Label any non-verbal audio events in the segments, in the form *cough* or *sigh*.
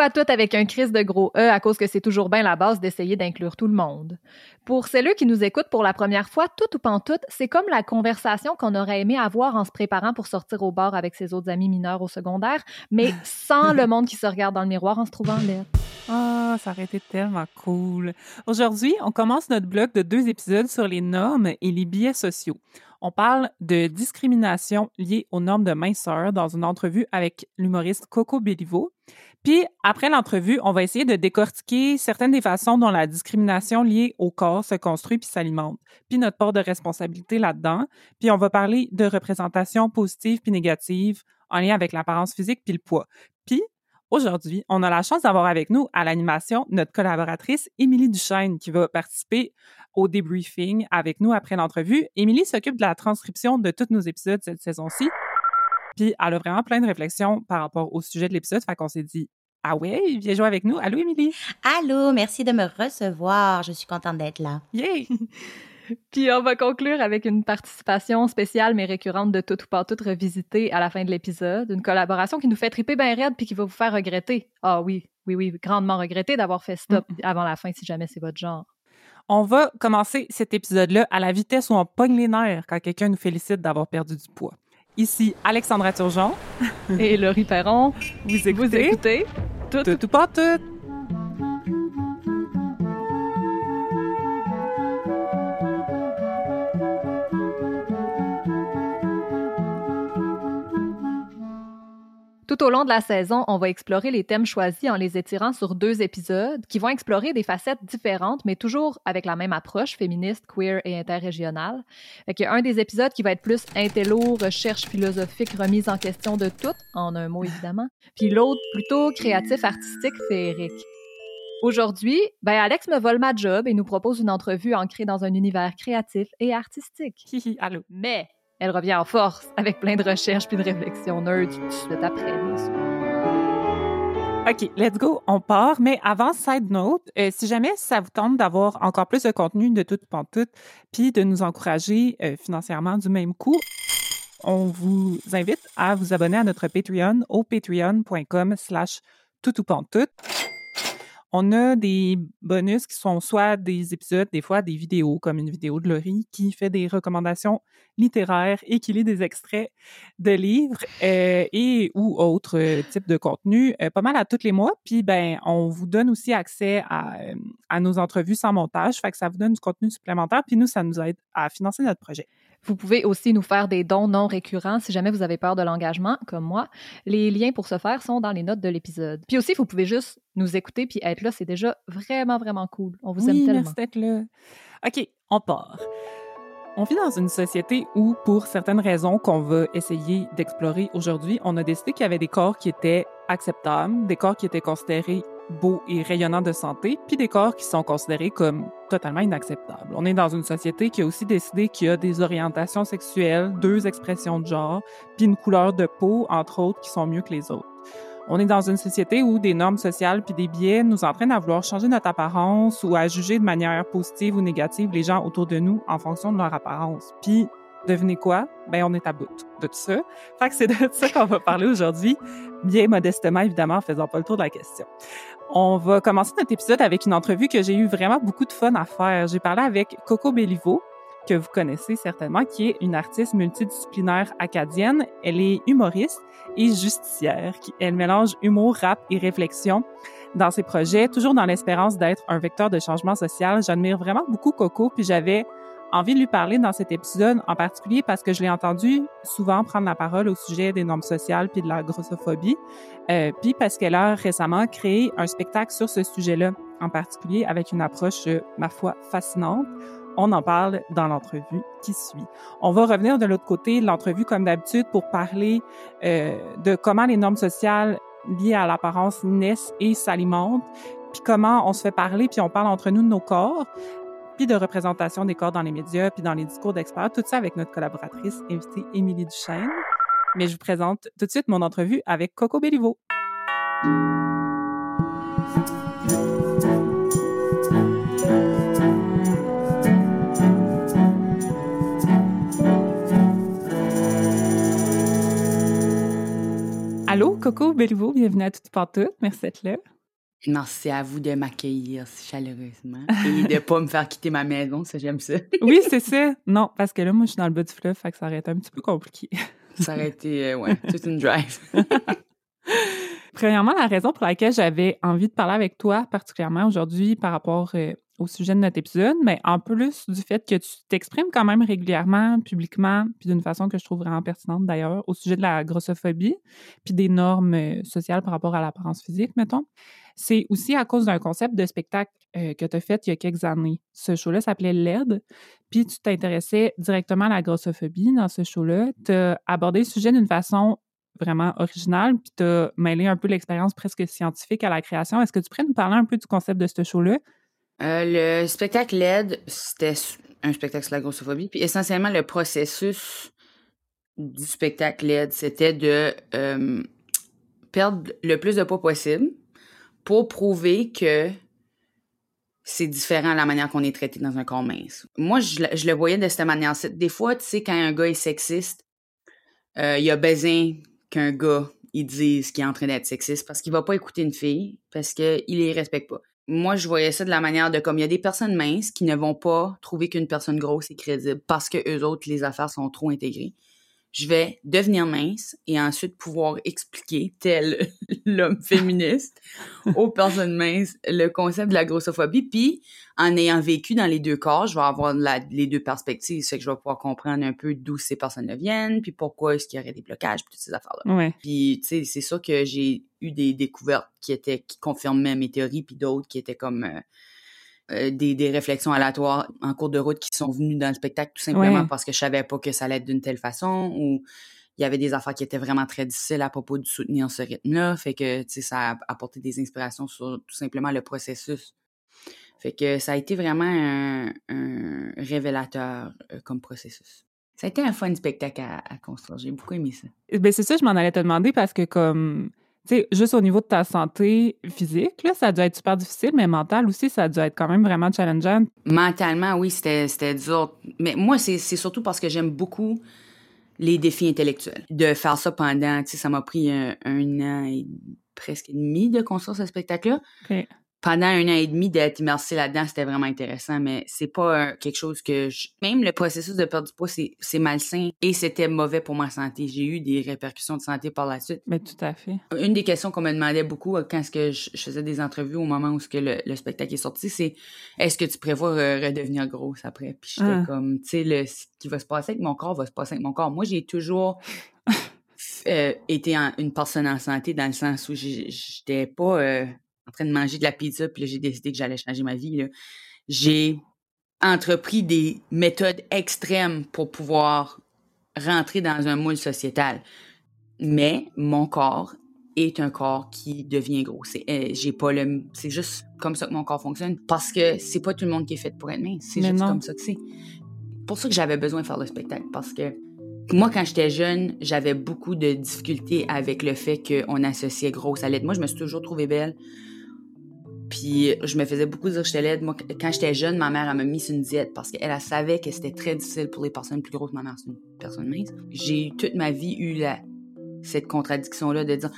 À toutes avec un crise de gros E à cause que c'est toujours bien la base d'essayer d'inclure tout le monde. Pour celles qui nous écoutent pour la première fois, tout ou pantoute, c'est comme la conversation qu'on aurait aimé avoir en se préparant pour sortir au bar avec ses autres amis mineurs au secondaire, mais *laughs* sans le monde qui se regarde dans le miroir en se trouvant laid. Ah, ça aurait été tellement cool. Aujourd'hui, on commence notre bloc de deux épisodes sur les normes et les biais sociaux. On parle de discrimination liée aux normes de minceur dans une entrevue avec l'humoriste Coco Bellivo. Puis après l'entrevue, on va essayer de décortiquer certaines des façons dont la discrimination liée au corps se construit puis s'alimente, puis notre part de responsabilité là-dedans. Puis on va parler de représentation positive puis négative en lien avec l'apparence physique puis le poids. Puis aujourd'hui, on a la chance d'avoir avec nous à l'animation notre collaboratrice Émilie Duchesne qui va participer au debriefing avec nous après l'entrevue. Émilie s'occupe de la transcription de tous nos épisodes cette saison-ci. Puis elle a vraiment plein de réflexions par rapport au sujet de l'épisode. Fait qu'on s'est dit, ah ouais, viens jouer avec nous. Allô, Émilie? Allô, merci de me recevoir. Je suis contente d'être là. Yay! *laughs* Puis on va conclure avec une participation spéciale mais récurrente de tout ou pas tout revisité à la fin de l'épisode. Une collaboration qui nous fait triper bien raide puis qui va vous faire regretter. Ah oui, oui, oui, grandement regretter d'avoir fait stop mm. avant la fin si jamais c'est votre genre. On va commencer cet épisode-là à la vitesse où on pogne les nerfs quand quelqu'un nous félicite d'avoir perdu du poids. Ici Alexandra Turgeon. Et Laurie Perron. Vous écoutez, tout, tout, tout, tout. Au long de la saison, on va explorer les thèmes choisis en les étirant sur deux épisodes qui vont explorer des facettes différentes, mais toujours avec la même approche féministe, queer et interrégionale. Il y a un des épisodes qui va être plus intello, recherche philosophique, remise en question de tout, en un mot évidemment, puis l'autre plutôt créatif, artistique, féerique. Aujourd'hui, ben Alex me vole ma job et nous propose une entrevue ancrée dans un univers créatif et artistique. Hihi, allô. Mais elle revient en force avec plein de recherches puis de réflexions nerd tout de après. OK, let's go, on part. Mais avant, side note, euh, si jamais ça vous tente d'avoir encore plus de contenu de toute pantoute, puis de nous encourager euh, financièrement du même coup, on vous invite à vous abonner à notre Patreon au patreon.com slash pantoute. On a des bonus qui sont soit des épisodes, des fois des vidéos, comme une vidéo de Laurie qui fait des recommandations littéraires et qui lit des extraits de livres euh, et ou autres euh, types de contenu, euh, pas mal à tous les mois. Puis ben, on vous donne aussi accès à, à nos entrevues sans montage, fait que ça vous donne du contenu supplémentaire. Puis nous, ça nous aide à financer notre projet. Vous pouvez aussi nous faire des dons non récurrents si jamais vous avez peur de l'engagement, comme moi. Les liens pour ce faire sont dans les notes de l'épisode. Puis aussi, vous pouvez juste nous écouter puis être là. C'est déjà vraiment, vraiment cool. On vous aime tellement. Merci d'être là. OK, on part. On vit dans une société où, pour certaines raisons qu'on va essayer d'explorer aujourd'hui, on a décidé qu'il y avait des corps qui étaient acceptables, des corps qui étaient considérés beaux et rayonnants de santé, puis des corps qui sont considérés comme totalement inacceptables. On est dans une société qui a aussi décidé qu'il y a des orientations sexuelles, deux expressions de genre, puis une couleur de peau, entre autres, qui sont mieux que les autres. On est dans une société où des normes sociales puis des biais nous entraînent à vouloir changer notre apparence ou à juger de manière positive ou négative les gens autour de nous en fonction de leur apparence. Puis Devinez quoi? Ben, on est à bout de tout ça. Fait que c'est de ça qu'on va parler aujourd'hui, bien modestement, évidemment, en faisant pas le tour de la question. On va commencer notre épisode avec une entrevue que j'ai eu vraiment beaucoup de fun à faire. J'ai parlé avec Coco Bellivo, que vous connaissez certainement, qui est une artiste multidisciplinaire acadienne. Elle est humoriste et justicière. Elle mélange humour, rap et réflexion dans ses projets, toujours dans l'espérance d'être un vecteur de changement social. J'admire vraiment beaucoup Coco, puis j'avais envie de lui parler dans cet épisode, en particulier parce que je l'ai entendu souvent prendre la parole au sujet des normes sociales puis de la grossophobie, euh, puis parce qu'elle a récemment créé un spectacle sur ce sujet-là, en particulier avec une approche, euh, ma foi, fascinante. On en parle dans l'entrevue qui suit. On va revenir de l'autre côté de l'entrevue comme d'habitude pour parler euh, de comment les normes sociales liées à l'apparence naissent et s'alimentent, puis comment on se fait parler, puis on parle entre nous de nos corps de représentation des corps dans les médias, puis dans les discours d'experts, tout ça avec notre collaboratrice invitée Émilie Duchesne. Mais je vous présente tout de suite mon entrevue avec Coco Bellivo. Allô, Coco Belliveau, bienvenue à Toutes Partout. Merci d'être là. Merci à vous de m'accueillir si chaleureusement *laughs* et de pas me faire quitter ma maison, ça j'aime ça. *laughs* oui, c'est ça. Non, parce que là, moi, je suis dans le bas du fleuve, fait que ça aurait été un petit peu compliqué. ça aurait été, euh, ouais, *laughs* toute une drive. Premièrement, la raison pour laquelle j'avais envie de parler avec toi particulièrement aujourd'hui par rapport euh, au sujet de notre épisode, mais en plus du fait que tu t'exprimes quand même régulièrement, publiquement, puis d'une façon que je trouve vraiment pertinente d'ailleurs, au sujet de la grossophobie, puis des normes euh, sociales par rapport à l'apparence physique, mettons. C'est aussi à cause d'un concept de spectacle euh, que tu as fait il y a quelques années. Ce show-là s'appelait LED, puis tu t'intéressais directement à la grossophobie dans ce show-là. Tu as abordé le sujet d'une façon vraiment originale, puis tu as mêlé un peu l'expérience presque scientifique à la création. Est-ce que tu pourrais nous parler un peu du concept de ce show-là? Euh, le spectacle LED, c'était un spectacle sur la grossophobie. Puis essentiellement, le processus du spectacle LED, c'était de euh, perdre le plus de poids possible pour prouver que c'est différent la manière qu'on est traité dans un corps mince. Moi, je, le voyais de cette manière. Des fois, tu sais, quand un gars est sexiste, euh, il a besoin qu'un gars il dise qu'il est en train d'être sexiste parce qu'il va pas écouter une fille parce qu'il les respecte pas. Moi, je voyais ça de la manière de comme il y a des personnes minces qui ne vont pas trouver qu'une personne grosse est crédible parce que eux autres, les affaires sont trop intégrées je vais devenir mince et ensuite pouvoir expliquer, tel *laughs* l'homme féministe, *laughs* aux personnes minces le concept de la grossophobie. Puis, en ayant vécu dans les deux corps, je vais avoir les deux perspectives. C'est que je vais pouvoir comprendre un peu d'où ces personnes viennent, puis pourquoi est-ce qu'il y aurait des blocages, puis toutes ces affaires-là. Puis, tu sais, c'est sûr que j'ai eu des découvertes qui étaient qui confirmaient mes théories, puis d'autres qui étaient comme... Euh, euh, des, des, réflexions aléatoires en cours de route qui sont venues dans le spectacle tout simplement parce que je savais pas que ça allait être d'une telle façon ou il y avait des affaires qui étaient vraiment très difficiles à propos de soutenir ce rythme-là. Fait que, tu sais, ça a apporté des inspirations sur tout simplement le processus. Fait que ça a été vraiment un, révélateur euh, comme processus. Ça a été un fun spectacle à, à construire. J'ai beaucoup aimé ça. Ben c'est ça, je m'en allais te demander parce que comme tu sais, juste au niveau de ta santé physique, là, ça a dû être super difficile, mais mental aussi, ça a dû être quand même vraiment challengeant. Mentalement, oui, c'était dur. Mais moi, c'est surtout parce que j'aime beaucoup les défis intellectuels. De faire ça pendant, tu sais, ça m'a pris un, an et presque demi de construire ce spectacle-là pendant un an et demi d'être immersé là-dedans, c'était vraiment intéressant, mais c'est pas quelque chose que je... même le processus de perdre du poids, c'est malsain et c'était mauvais pour ma santé. J'ai eu des répercussions de santé par la suite. Mais tout à fait. Une des questions qu'on me demandait beaucoup euh, quand que je, faisais des entrevues au moment où ce que le, spectacle est sorti, c'est est-ce que tu prévois redevenir grosse après? Puis j'étais ah. comme, tu sais, le ce qui va se passer avec mon corps va se passer avec mon corps. Moi, j'ai toujours *laughs* euh, été une personne en santé dans le sens où j'étais pas euh, en train de manger de la pizza, puis là, j'ai décidé que j'allais changer ma vie. J'ai entrepris des méthodes extrêmes pour pouvoir rentrer dans un moule sociétal. Mais mon corps est un corps qui devient gros. C'est, euh, j'ai pas le, c'est juste comme ça que mon corps fonctionne parce que c'est pas tout le monde qui est fait pour être mince. C'est juste comme ça que c'est. Pour ça que j'avais besoin de faire le spectacle parce que moi, quand j'étais jeune, j'avais beaucoup de difficultés avec le fait qu'on associait grosse à l'aide. Moi, je me suis toujours trouvée belle. Puis je me faisais beaucoup dire que j'étais laide. Moi, quand j'étais jeune, ma mère, elle m'a mis sur une diète parce qu'elle elle savait que c'était très difficile pour les personnes plus grosses. Ma mère, c'est une personne mince. J'ai toute ma vie eu la, cette contradiction-là de dire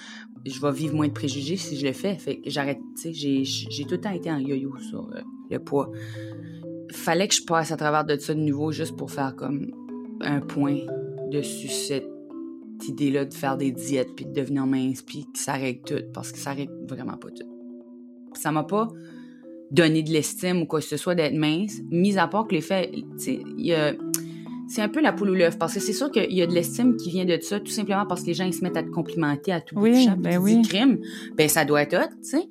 je vais vivre moins de préjugés si je le fais. Fait que j'arrête, tu sais, j'ai tout le temps été en yo-yo sur euh, le poids. Fallait que je passe à travers de ça de nouveau juste pour faire comme un point dessus cette idée-là de faire des diètes puis de devenir mince puis que ça règle tout parce que ça règle vraiment pas tout. Ça m'a pas donné de l'estime ou quoi que ce soit d'être mince, mis à part que les faits, c'est un peu la poule ou l'œuf parce que c'est sûr qu'il y a de l'estime qui vient de ça tout simplement parce que les gens ils se mettent à te complimenter à tout bout oui, de ben oui. crime, ben ça doit être hot, tu sais.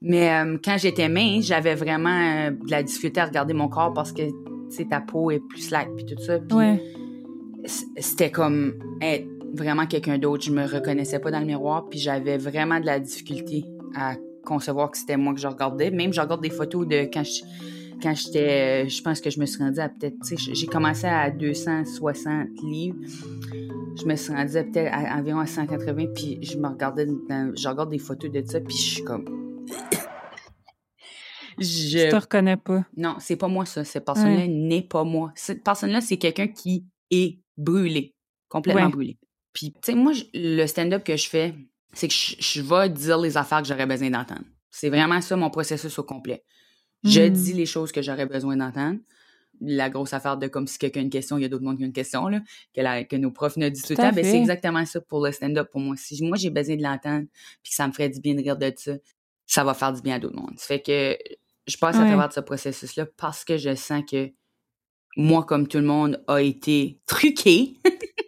Mais euh, quand j'étais mince, j'avais vraiment euh, de la difficulté à regarder mon corps parce que ta peau est plus slack puis tout ça. c'était comme être vraiment quelqu'un d'autre. Je me reconnaissais pas dans le miroir puis j'avais vraiment de la difficulté à concevoir que c'était moi que je regardais. Même je regarde des photos de quand je quand j'étais, je pense que je me suis rendue à peut-être, tu sais, j'ai commencé à 260 livres. Je me suis rendue peut-être à, environ à 180, puis je me regardais, je regarde des photos de ça, puis je suis comme... *coughs* je... te reconnais pas. Non, c'est pas moi ça. Cette personne-là n'est pas moi. Cette personne-là, c'est quelqu'un qui est brûlé, complètement brûlé. Puis, tu sais, moi, le stand-up que je fais, c'est que je, je vais dire les affaires que j'aurais besoin d'entendre. C'est vraiment ça mon processus au complet. Je Mm. dis les choses que j'aurais besoin d'entendre. La grosse affaire de comme si quelqu'un a une question, il y a d'autres monde qui ont une question, là, que, la- que nos profs nous disent tout le Tout temps. Ben, c'est exactement ça pour le stand-up pour moi. Si moi j'ai besoin de l'entendre puis que ça me ferait du bien de rire de ça, ça va faire du bien à d'autres mondes. Ça fait que je passe à travers de ce processus-là parce que je sens que moi, comme tout le monde, a été truqué *laughs*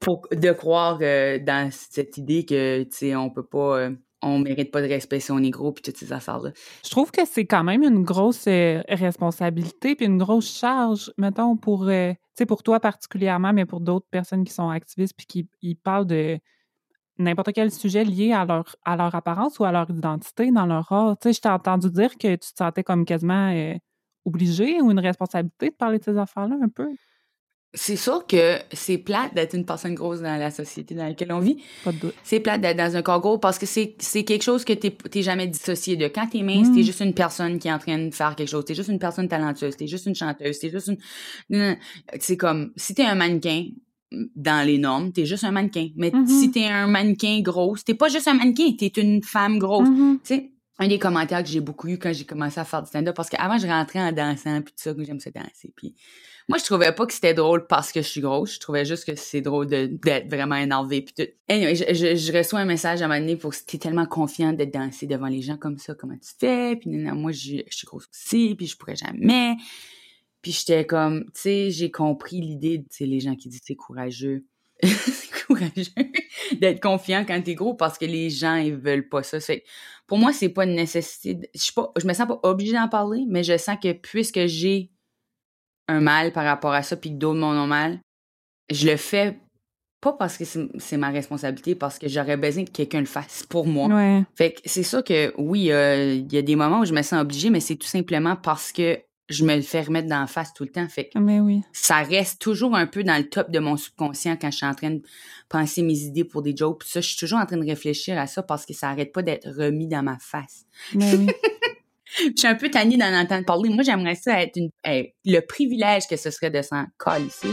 pour de croire euh, dans cette idée que, tu sais, on peut pas, euh, on mérite pas de respect si on est gros puis toutes ces affaires-là. Je trouve que c'est quand même une grosse euh, responsabilité puis une grosse charge, mettons, pour, euh, pour toi particulièrement, mais pour d'autres personnes qui sont activistes puis qui parlent de n'importe quel sujet lié à leur, à leur apparence ou à leur identité dans leur art. Tu sais, je t'ai entendu dire que tu te sentais comme quasiment euh, obligé ou une responsabilité de parler de ces affaires-là un peu. C'est sûr que c'est plate d'être une personne grosse dans la société dans laquelle on vit. Pas de doute. C'est plate d'être dans un corps gros parce que c'est c'est quelque chose que t'es t'es jamais dissocié de. Quand t'es mince, Mm. t'es juste une personne qui est en train de faire quelque chose. T'es juste une personne talentueuse. T'es juste une chanteuse. T'es juste une... C'est comme, si t'es un mannequin, dans les normes, t'es juste un mannequin. Mais Mhm. si t'es un mannequin grosse, t'es pas juste un mannequin, t'es une femme grosse. Mhm. Tu sais, un des commentaires que j'ai beaucoup eu quand j'ai commencé à faire du stand-up, parce qu'avant, je rentrais en dansant, puis tout ça, que j'aime ça danser. Puis moi, je trouvais pas que c'était drôle parce que je suis grosse. Je trouvais juste que c'est drôle d'être vraiment énervée, puis. Anyway, je, reçois un message à un moment donné pour t'es tellement confiante de danser devant les gens comme ça, comment tu fais? Puis non, non, moi, je, suis grosse aussi, puis je pourrais jamais. Puis j'étais comme, tu sais, j'ai compris l'idée, tu sais, les gens qui disent c'est courageux. *laughs* c'est courageux *laughs* d'être confiant quand t'es gros parce que les gens, ils veulent pas ça. Fait pour moi, c'est pas une nécessité. Je, suis pas, je me sens pas obligée d'en parler, mais je sens que puisque j'ai un mal par rapport à ça, puis que d'autres m'en ont mal, je le fais pas parce que c'est ma responsabilité, parce que j'aurais besoin que quelqu'un le fasse pour moi. Ouais. Fait que c'est ça que, oui, euh, il y a des moments où je me sens obligée, mais c'est tout simplement parce que je me le fais remettre dans la face tout le temps. Fait que Mais oui. ça reste toujours un peu dans le top de mon subconscient quand je suis en train de penser mes idées pour des jokes. Puis ça, je suis toujours en train de réfléchir à ça parce que ça arrête pas d'être remis dans ma face. Mais oui. *laughs* Je suis un peu tannée d'en entendre parler. Moi, j'aimerais ça être une, le privilège que ce serait de s'en ici.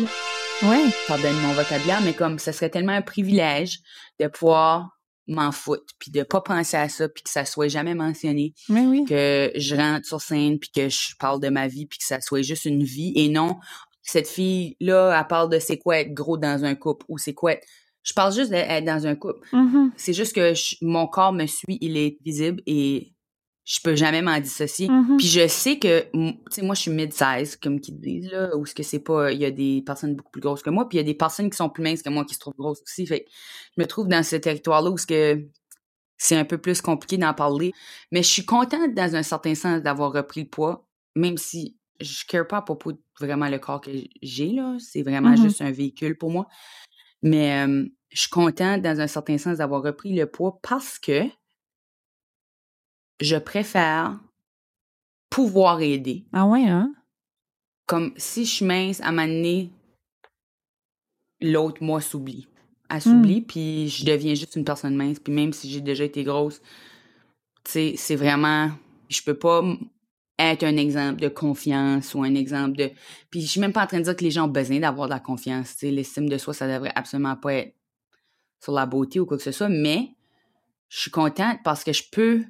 Ouais. Pardonne mon vocabulaire, mais comme ce serait tellement un privilège de pouvoir m'en foutre, puis de pas penser à ça, puis que ça soit jamais mentionné, Mais oui. que je rentre sur scène, puis que je parle de ma vie, puis que ça soit juste une vie, et non, cette fille-là, elle parle de c'est quoi être gros dans un couple, ou c'est quoi être... Je parle juste d'être dans un couple. Mhm. C'est juste que je- mon corps me suit, il est visible, et je peux jamais m'en dissocier. Mhm. Puis je sais que, tu sais, moi, je suis mid-size, comme qu'ils disent, là, où ce que c'est pas, il y a des personnes beaucoup plus grosses que moi, puis il y a des personnes qui sont plus minces que moi qui se trouvent grosses aussi. Fait que je me trouve dans ce territoire-là où ce que c'est un peu plus compliqué d'en parler. Mais je suis contente, dans un certain sens, d'avoir repris le poids, même si je care pas à propos de vraiment le corps que j'ai, là. C'est vraiment Mhm. juste un véhicule pour moi. Mais euh, je suis contente, dans un certain sens, d'avoir repris le poids parce que je préfère pouvoir aider. Ah ouais, hein? Comme si je suis mince, à un moment donné, l'autre moi s'oublie. Elle s'oublie, puis je deviens juste une personne mince. Puis même si j'ai déjà été grosse, tu sais, c'est vraiment... Je peux pas être un exemple de confiance ou un exemple de... Puis je suis même pas en train de dire que les gens ont besoin d'avoir de la confiance. Tu sais, l'estime de soi, ça devrait absolument pas être sur la beauté ou quoi que ce soit, mais je suis contente parce que je peux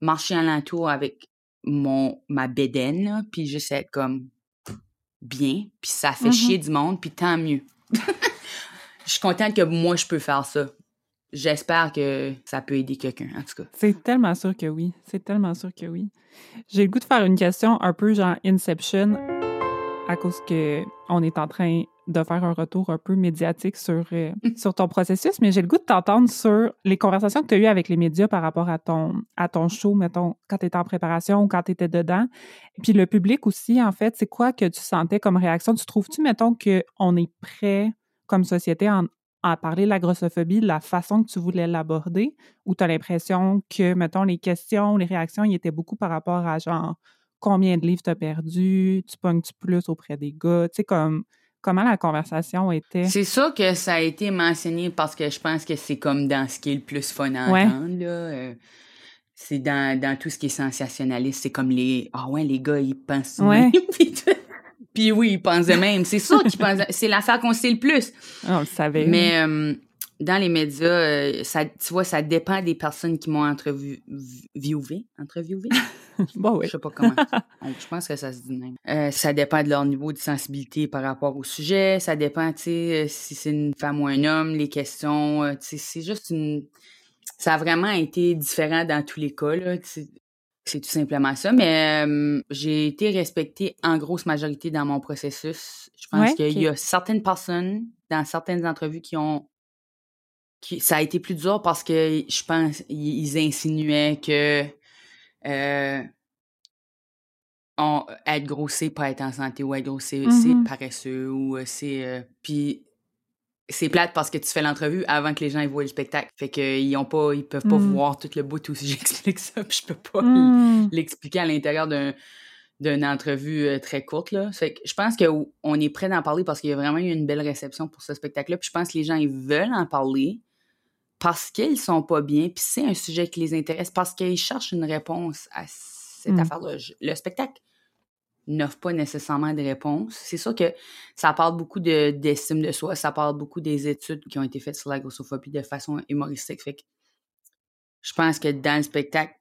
marcher alentour avec mon ma bédaine, là, puis juste être comme bien, puis ça fait Mhm. chier du monde, puis tant mieux. *laughs* Je suis contente que moi, je peux faire ça. J'espère que ça peut aider quelqu'un, en tout cas. C'est tellement sûr que oui. C'est tellement sûr que oui. J'ai le goût de faire une question un peu genre Inception à cause que on est en train de faire un retour un peu médiatique sur, euh, sur ton processus, mais j'ai le goût de t'entendre sur les conversations que tu as eues avec les médias par rapport à ton, à ton show, mettons, quand tu étais en préparation ou quand tu étais dedans. Puis le public aussi, en fait, c'est quoi que tu sentais comme réaction? Tu trouves-tu, mettons, qu'on est prêt comme société en, à parler de la grossophobie de la façon que tu voulais l'aborder? Ou tu as l'impression que, mettons, les questions, les réactions, ils étaient beaucoup par rapport à genre combien de livres tu as perdu, tu pognes-tu plus auprès des gars, tu sais, comme comment la conversation était? C'est sûr que ça a été mentionné parce que je pense que c'est comme dans ce qui est le plus fun à Ouais. entendre, là. euh, c'est dans, dans tout ce qui est sensationnaliste. C'est comme les... Ah ouais, les gars, ils pensent Ouais. *laughs* puis. Puis oui, ils pensent de même. C'est sûr qu'ils pensent... C'est l'affaire qu'on sait le plus. Ah, on le savait. Mais euh, dans les médias, euh, ça, tu vois, ça dépend des personnes qui m'ont interviewé. Interviewé? bon, oui. Je sais pas comment. *laughs* je pense que ça se dit même. Euh, ça dépend de leur niveau de sensibilité par rapport au sujet. Ça dépend, tu sais, si c'est une femme ou un homme, les questions. tu sais, c'est juste une. Ça a vraiment été différent dans tous les cas, là. C'est tout simplement ça. Mais j'ai été respectée en grosse majorité dans mon processus. Je pense qu'il y a certaines personnes dans certaines entrevues qui ont. Qui, ça a été plus dur parce que je pense ils insinuaient que euh, on, être gros, c'est pas être en santé ou être gros, c'est mm-hmm. paresseux ou euh, c'est. Euh, puis c'est plate parce que tu fais l'entrevue avant que les gens voient le spectacle. Fait qu'ils ont pas, ils peuvent pas mm. voir tout le bout où *laughs* j'explique ça, puis je peux pas mm. l'expliquer à l'intérieur d'un d'une entrevue euh, très courte là. Fait que je pense qu'on est prêt d'en parler parce qu'il y a vraiment eu une belle réception pour ce spectacle-là. Puis je pense que les gens ils veulent en parler parce qu'ils sont pas bien, puis c'est un sujet qui les intéresse parce qu'ils cherchent une réponse à cette mm. affaire-là. Le spectacle n'offre pas nécessairement de réponse. C'est sûr que ça parle beaucoup d'estime de, soi, ça parle beaucoup des études qui ont été faites sur la grossophobie de façon humoristique. Fait que je pense que dans le spectacle,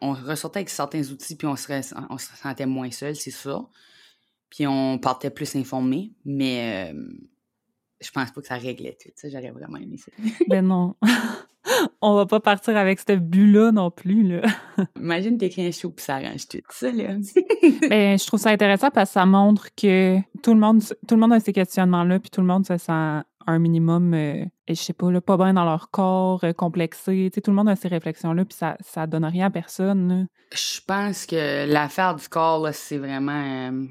on ressortait avec certains outils, puis on, serait, on se sentait moins seul, c'est sûr. Puis on partait plus informé, mais euh, je pense pas que ça réglait tout. J'aurais vraiment aimé ça. *laughs* ben non. *laughs* on va pas partir avec cette bulle-là non plus. Là. *laughs* Imagine t'écris un show puis ça arrange tout ça. Là. ben, je trouve ça intéressant parce que ça montre que tout le monde, tout le monde a ces questionnements-là, puis tout le monde se sent un minimum, euh, je sais pas, là, pas bien dans leur corps, euh, complexé. tout le monde a ces réflexions-là, puis ça, ça donne rien à personne. Je pense que l'affaire du corps, c'est vraiment, euh,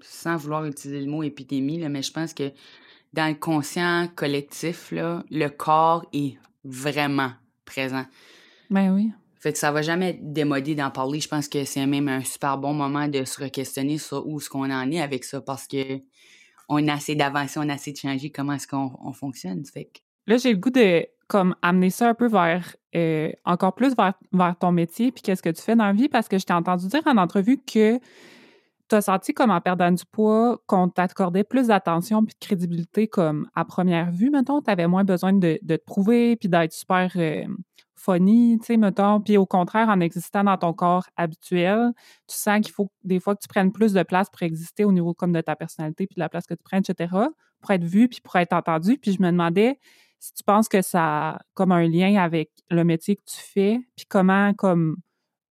sans vouloir utiliser le mot épidémie, là, mais je pense que dans le conscient collectif, là, le corps est vraiment présent. Ben oui. Fait que ça va jamais démoder d'en parler. Je pense que c'est même un super bon moment de se re-questionner sur où ce qu'on en est avec ça parce que on a assez d'avancer, on a assez de changer comment est-ce qu'on fonctionne. Fait que... Là, j'ai le goût de comme amener ça un peu vers euh, encore plus vers, vers ton métier puis qu'est-ce que tu fais dans la vie parce que je t'ai entendu dire en entrevue que tu as senti comme en perdant du poids qu'on t'accordait plus d'attention puis de crédibilité comme à première vue, mettons, tu avais moins besoin de, te prouver puis d'être super euh, funny, tu sais, mettons, puis au contraire, en existant dans ton corps habituel, tu sens qu'il faut des fois que tu prennes plus de place pour exister au niveau comme de ta personnalité puis de la place que tu prends, etc., pour être vu puis pour être entendu. Puis je me demandais si tu penses que ça a comme un lien avec le métier que tu fais puis comment comme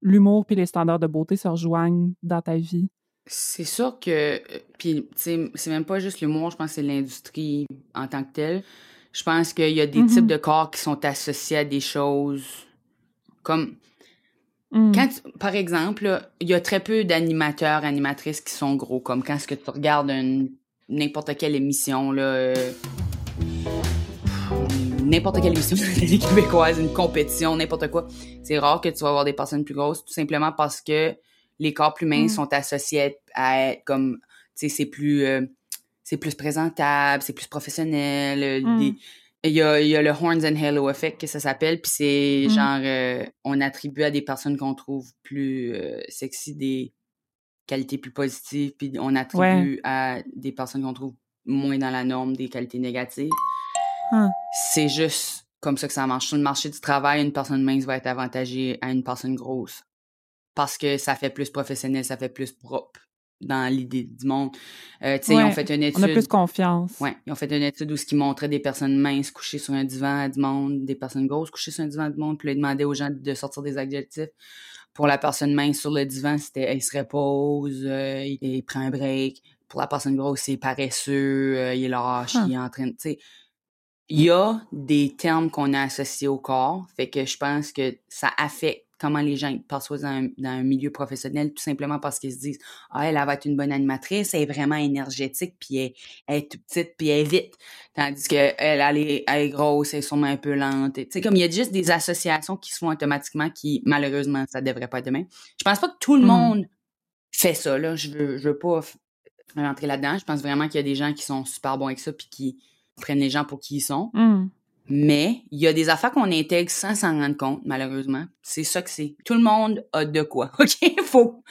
l'humour puis les standards de beauté se rejoignent dans ta vie? C'est sûr que, puis, c'est même pas juste l'humour, je pense que c'est l'industrie en tant que telle. Je pense qu'il y a des types mm-hmm. de corps qui sont associés à des choses comme. Mm. Quand, par exemple, il y a très peu d'animateurs, animatrices qui sont gros, comme quand ce que tu regardes n'importe quelle émission, là. Euh, n'importe quelle émission *laughs* québécoise, une compétition, n'importe quoi. C'est rare que tu vas avoir des personnes plus grosses, tout simplement parce que les corps plus minces mm. sont associés à être comme, tu sais, c'est plus, euh, c'est plus présentable, c'est plus professionnel. Euh, mm. il y, a, il y a le Horns and Halo Effect que ça s'appelle, puis c'est mm. genre, euh, on attribue à des personnes qu'on trouve plus sexy des qualités plus positives, puis on attribue à des personnes qu'on trouve moins dans la norme des qualités négatives. Ah. C'est juste comme ça que ça marche. Sur le marché du travail, une personne mince va être avantagée à une personne grosse parce que ça fait plus professionnel, ça fait plus propre dans l'idée du monde. Euh, tu sais, ils ont fait une étude. On a plus confiance. Oui, ils ont fait une étude où ce qui montrait des personnes minces couchées sur un divan du monde, des personnes grosses couchées sur un divan du monde, puis ils demandaient aux gens de sortir des adjectifs. Pour la personne mince sur le divan, c'était elle se repose, euh, il, prend un break. Pour la personne grosse, c'est paresseux, euh, il est lâche, il est en train de. Tu sais, il y a des termes qu'on a associés au corps, fait que je pense que ça affecte comment les gens perçoivent dans un, milieu professionnel, tout simplement parce qu'ils se disent Ah, elle, va être une bonne animatrice, elle est vraiment énergétique, puis elle, est toute petite, puis elle est vite. Tandis qu'elle, elle, est, elle est grosse, elle est sûrement un peu lente. Tu sais, comme il y a juste des associations qui se font automatiquement qui, malheureusement, ça devrait pas être demain. Je pense pas que tout le mmh. monde fait ça, là. Je veux, je veux pas rentrer là-dedans. Je pense vraiment qu'il y a des gens qui sont super bons avec ça, puis qui prennent les gens pour qui ils sont. Mmh. Mais il y a des affaires qu'on intègre sans s'en rendre compte, malheureusement. C'est ça que c'est. Tout le monde a de quoi, *laughs* OK? Faut,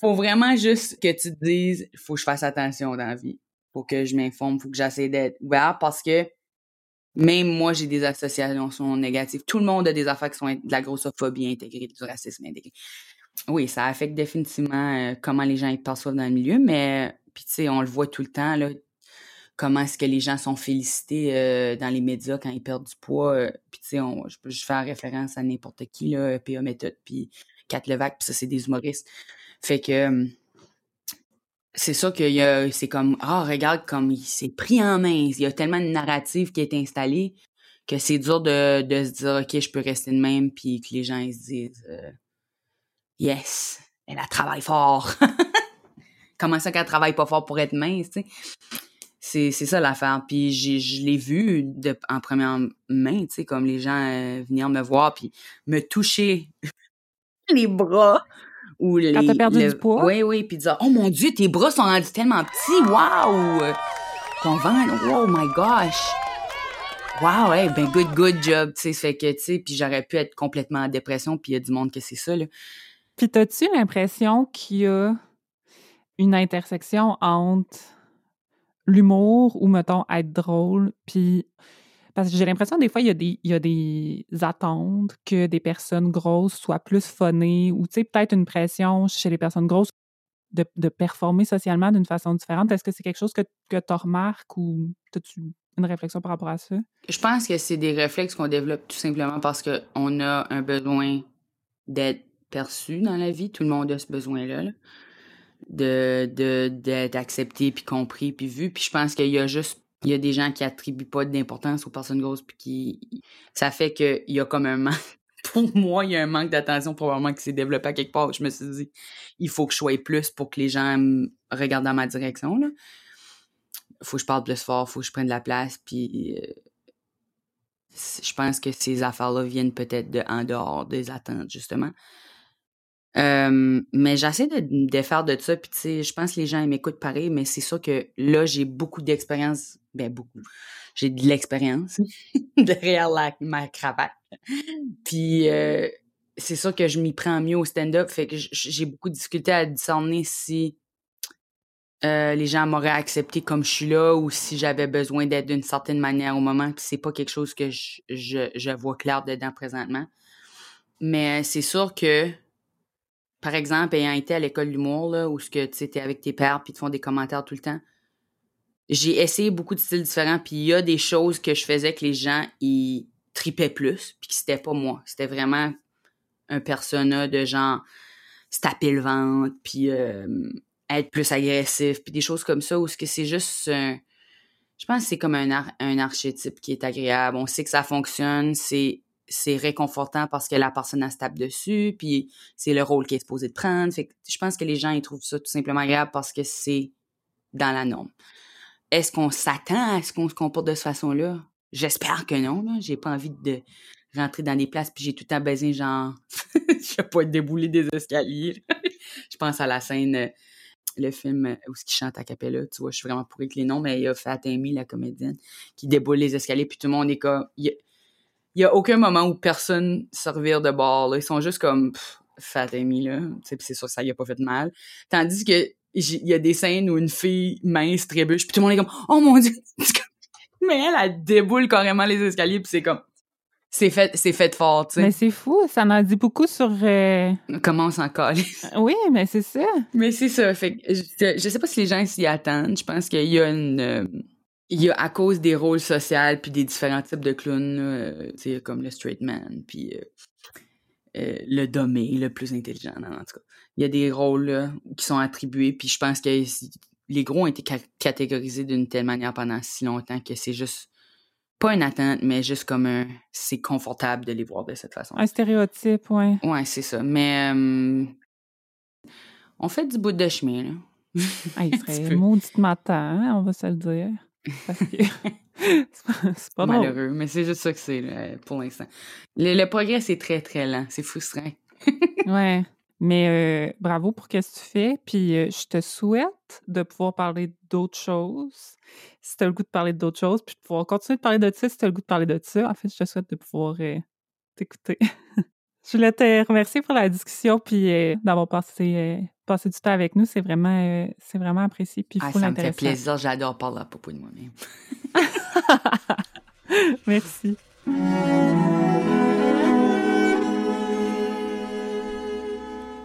faut vraiment juste que tu te dises, faut que je fasse attention dans la vie. Faut que je m'informe, faut que j'essaie d'être ouvert parce que Même moi, j'ai des associations négatives. Tout le monde a des affaires qui sont de la grossophobie intégrée, du racisme intégré. Oui, ça affecte définitivement euh, comment les gens y perçoivent dans le milieu, mais puis tu sais, on le voit tout le temps, là, comment est-ce que les gens sont félicités euh, dans les médias quand ils perdent du poids. Euh, puis tu sais, je peux juste faire référence à n'importe qui, là, P.A. Méthode, puis Kat Levac, puis ça, c'est des humoristes. Fait que c'est ça que c'est comme, ah, regarde comme il s'est pris en main. Il y a tellement de narrative qui est installée que c'est dur de, de, se dire, OK, je peux rester de même, puis que les gens ils se disent, yes, elle a travaillé fort. *laughs* Comment ça qu'elle travaille pas fort pour être mince, tu sais? C'est, c'est ça l'affaire. Puis j'ai, je l'ai vu de, en première main, tu sais, comme les gens euh, venir me voir puis me toucher *laughs* les bras. Ou les, Quand t'as perdu du poids? Oui, oui, puis dire « Oh mon Dieu, tes bras sont rendus tellement petits, waouh! Ton ventre, oh my gosh! Wow, hey, ben good, good job, tu sais, fait que, tu sais, puis j'aurais pu être complètement en dépression, puis il y a du monde que c'est ça, là. Puis as-tu l'impression qu'il y a une intersection entre l'humour ou, mettons, être drôle, puis... Parce que j'ai l'impression, des fois, il y, a des, il y a des attentes que des personnes grosses soient plus funnées ou, tu sais, peut-être une pression chez les personnes grosses de, de performer socialement d'une façon différente. Est-ce que c'est quelque chose que, que tu remarques ou as-tu une réflexion par rapport à ça? Je pense que c'est des réflexes qu'on développe tout simplement parce qu'on a un besoin d'être perçu dans la vie. Tout le monde a ce besoin-là. De d'être accepté puis compris puis vu. Puis je pense qu'il y a juste il y a des gens qui attribuent pas d'importance aux personnes grosses puis qui ça fait qu'il y a comme un manque *laughs* pour moi il y a un manque d'attention probablement qui s'est développé à quelque part. Je me suis dit il faut que je sois plus pour que les gens regardent dans ma direction là. Faut que je parle plus fort faut que je prenne de la place puis euh, je pense que ces affaires là viennent peut-être de en dehors des attentes justement mais j'essaie de me défaire de ça, puis tu sais, je pense que les gens m'écoutent pareil, mais c'est sûr que là, j'ai beaucoup d'expérience, ben beaucoup, j'ai de l'expérience *laughs* derrière la, ma cravate. Puis euh, c'est sûr que je m'y prends mieux au stand-up, fait que j'ai beaucoup de difficultés à discerner si euh, les gens m'auraient accepté comme je suis là ou si j'avais besoin d'être d'une certaine manière au moment, puis c'est pas quelque chose que je, je, je vois clair dedans présentement. Mais c'est sûr que par exemple, ayant été à l'école d'humour, là, où tu es avec tes pères puis te font des commentaires tout le temps, j'ai essayé beaucoup de styles différents, puis il y a des choses que je faisais que les gens, ils tripaient plus, puis que c'était pas moi. C'était vraiment un persona de genre se taper le ventre, puis euh, être plus agressif, puis des choses comme ça, où ce que c'est juste... je pense que c'est comme un, un archétype qui est agréable. On sait que ça fonctionne, c'est c'est réconfortant parce que la personne se tape dessus, puis c'est le rôle qui est supposé de prendre. Je pense que les gens ils trouvent ça tout simplement agréable parce que c'est dans la norme. Est-ce qu'on s'attend à ce qu'on se comporte de cette façon-là? J'espère que non. J'ai pas envie de rentrer dans des places puis j'ai tout le temps besoin genre *laughs* je vais pas être déboulé des escaliers. *laughs* je pense à la scène euh, le film euh, où ce qui chante à Capella, tu vois, je suis vraiment pourri avec les noms, mais il y a Fatimi, la comédienne, qui déboule les escaliers, puis tout le monde est comme y a aucun moment où personne se revire de bord. Ils sont juste comme Fatemi, là. c'est sûr que ça y a pas fait de mal. Tandis que il y a des scènes où une fille mince trébuche, puis tout le monde est comme Oh mon dieu! *laughs* Mais elle, elle déboule carrément les escaliers, puis c'est comme c'est fait c'est fait fort, tu sais. Mais c'est fou, ça en dit beaucoup sur euh, comment on s'en colle. *laughs* oui, mais c'est ça. Mais c'est ça, fait je, je sais pas si les gens s'y attendent, je pense qu'il y a une euh, il y a à cause des rôles sociaux puis des différents types de clowns, euh, comme le straight man, puis euh, euh, le dommé, le plus intelligent, en tout cas. Il y a des rôles qui sont attribués, puis je pense que les gros ont été catégorisés d'une telle manière pendant si longtemps que c'est juste pas une attente, mais juste comme un c'est confortable de les voir de cette façon. Un stéréotype, ouais. Ouais, c'est ça. Mais on fait du bout de chemin, là. Ah, il *laughs* serait maudit matin, hein, on va se le dire. Parce que *laughs* c'est pas malheureux, mais c'est juste ça que c'est pour l'instant. Le, progrès, c'est très, très lent. C'est frustrant. *laughs* ouais. Mais euh, bravo pour ce que tu fais. Puis euh, je te souhaite de pouvoir parler d'autres choses. Si tu as le goût de parler d'autres choses, puis de pouvoir continuer de parler de ça si tu as le goût de parler de ça. En fait, je te souhaite de pouvoir euh, t'écouter. *laughs* je voulais te remercier pour la discussion puis d'avoir passé passer du temps avec nous, c'est vraiment, euh, c'est vraiment apprécié. Puis ah, ça me fait plaisir, j'adore parler à propos de moi-même. *laughs* Merci.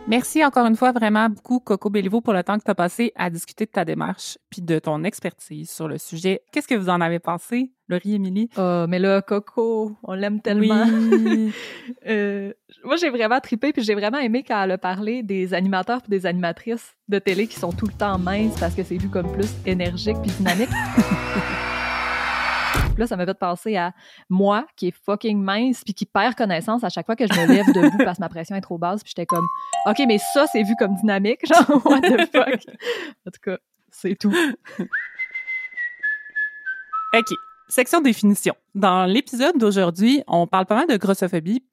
Merci encore une fois vraiment beaucoup, Coco Béliveau, pour le temps que tu as passé à discuter de ta démarche puis de ton expertise sur le sujet. Qu'est-ce que vous en avez pensé, Laurie Émilie? Oh, mais là, Coco, on l'aime tellement. Oui. *laughs* Euh, moi, j'ai vraiment trippé puis j'ai vraiment aimé quand elle a parlé des animateurs puis des animatrices de télé qui sont tout le temps minces parce que c'est vu comme plus énergique puis dynamique. *laughs* là, ça m'a fait penser à moi qui est fucking mince puis qui perd connaissance à chaque fois que je me lève debout parce que ma pression est trop basse puis j'étais comme OK, mais ça c'est vu comme dynamique, genre *laughs* what the fuck? En tout cas, c'est tout. OK. Section définition. Dans l'épisode d'aujourd'hui, on parle pas mal de grossophobie.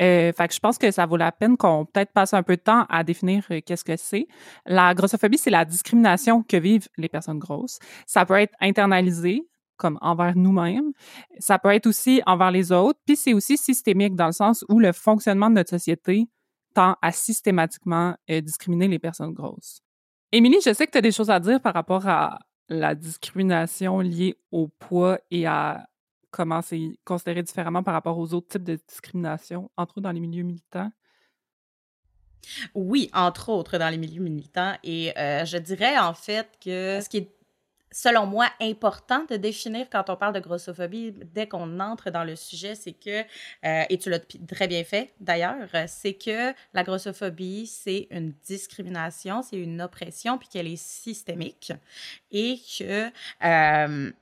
Euh, fait que je pense que ça vaut la peine qu'on peut-être passe un peu de temps à définir euh, qu'est-ce que c'est. La grossophobie, c'est la discrimination que vivent les personnes grosses. Ça peut être internalisé, comme envers nous-mêmes. Ça peut être aussi envers les autres. Puis c'est aussi systémique dans le sens où le fonctionnement de notre société tend à systématiquement euh, discriminer les personnes grosses. Émilie, je sais que tu as des choses à dire par rapport à la discrimination liée au poids et à comment c'est considéré différemment par rapport aux autres types de discrimination, entre autres dans les milieux militants. Oui, entre autres dans les milieux militants. Et euh, je dirais en fait que ce qui est selon moi, important de définir quand on parle de grossophobie dès qu'on entre dans le sujet, c'est que, euh, et tu l'as très bien fait d'ailleurs, c'est que la grossophobie, c'est une discrimination, c'est une oppression, puis qu'elle est systémique et que... Euh,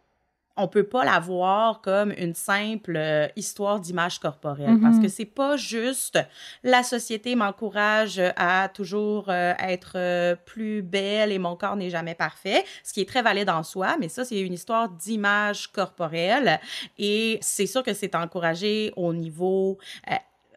on peut pas la voir comme une simple euh, histoire d'image corporelle parce que mm-hmm. c'est pas juste la société m'encourage à toujours euh, être euh, plus belle et mon corps n'est jamais parfait, ce qui est très valide en soi, mais ça c'est une histoire d'image corporelle et c'est sûr que c'est encouragé au niveau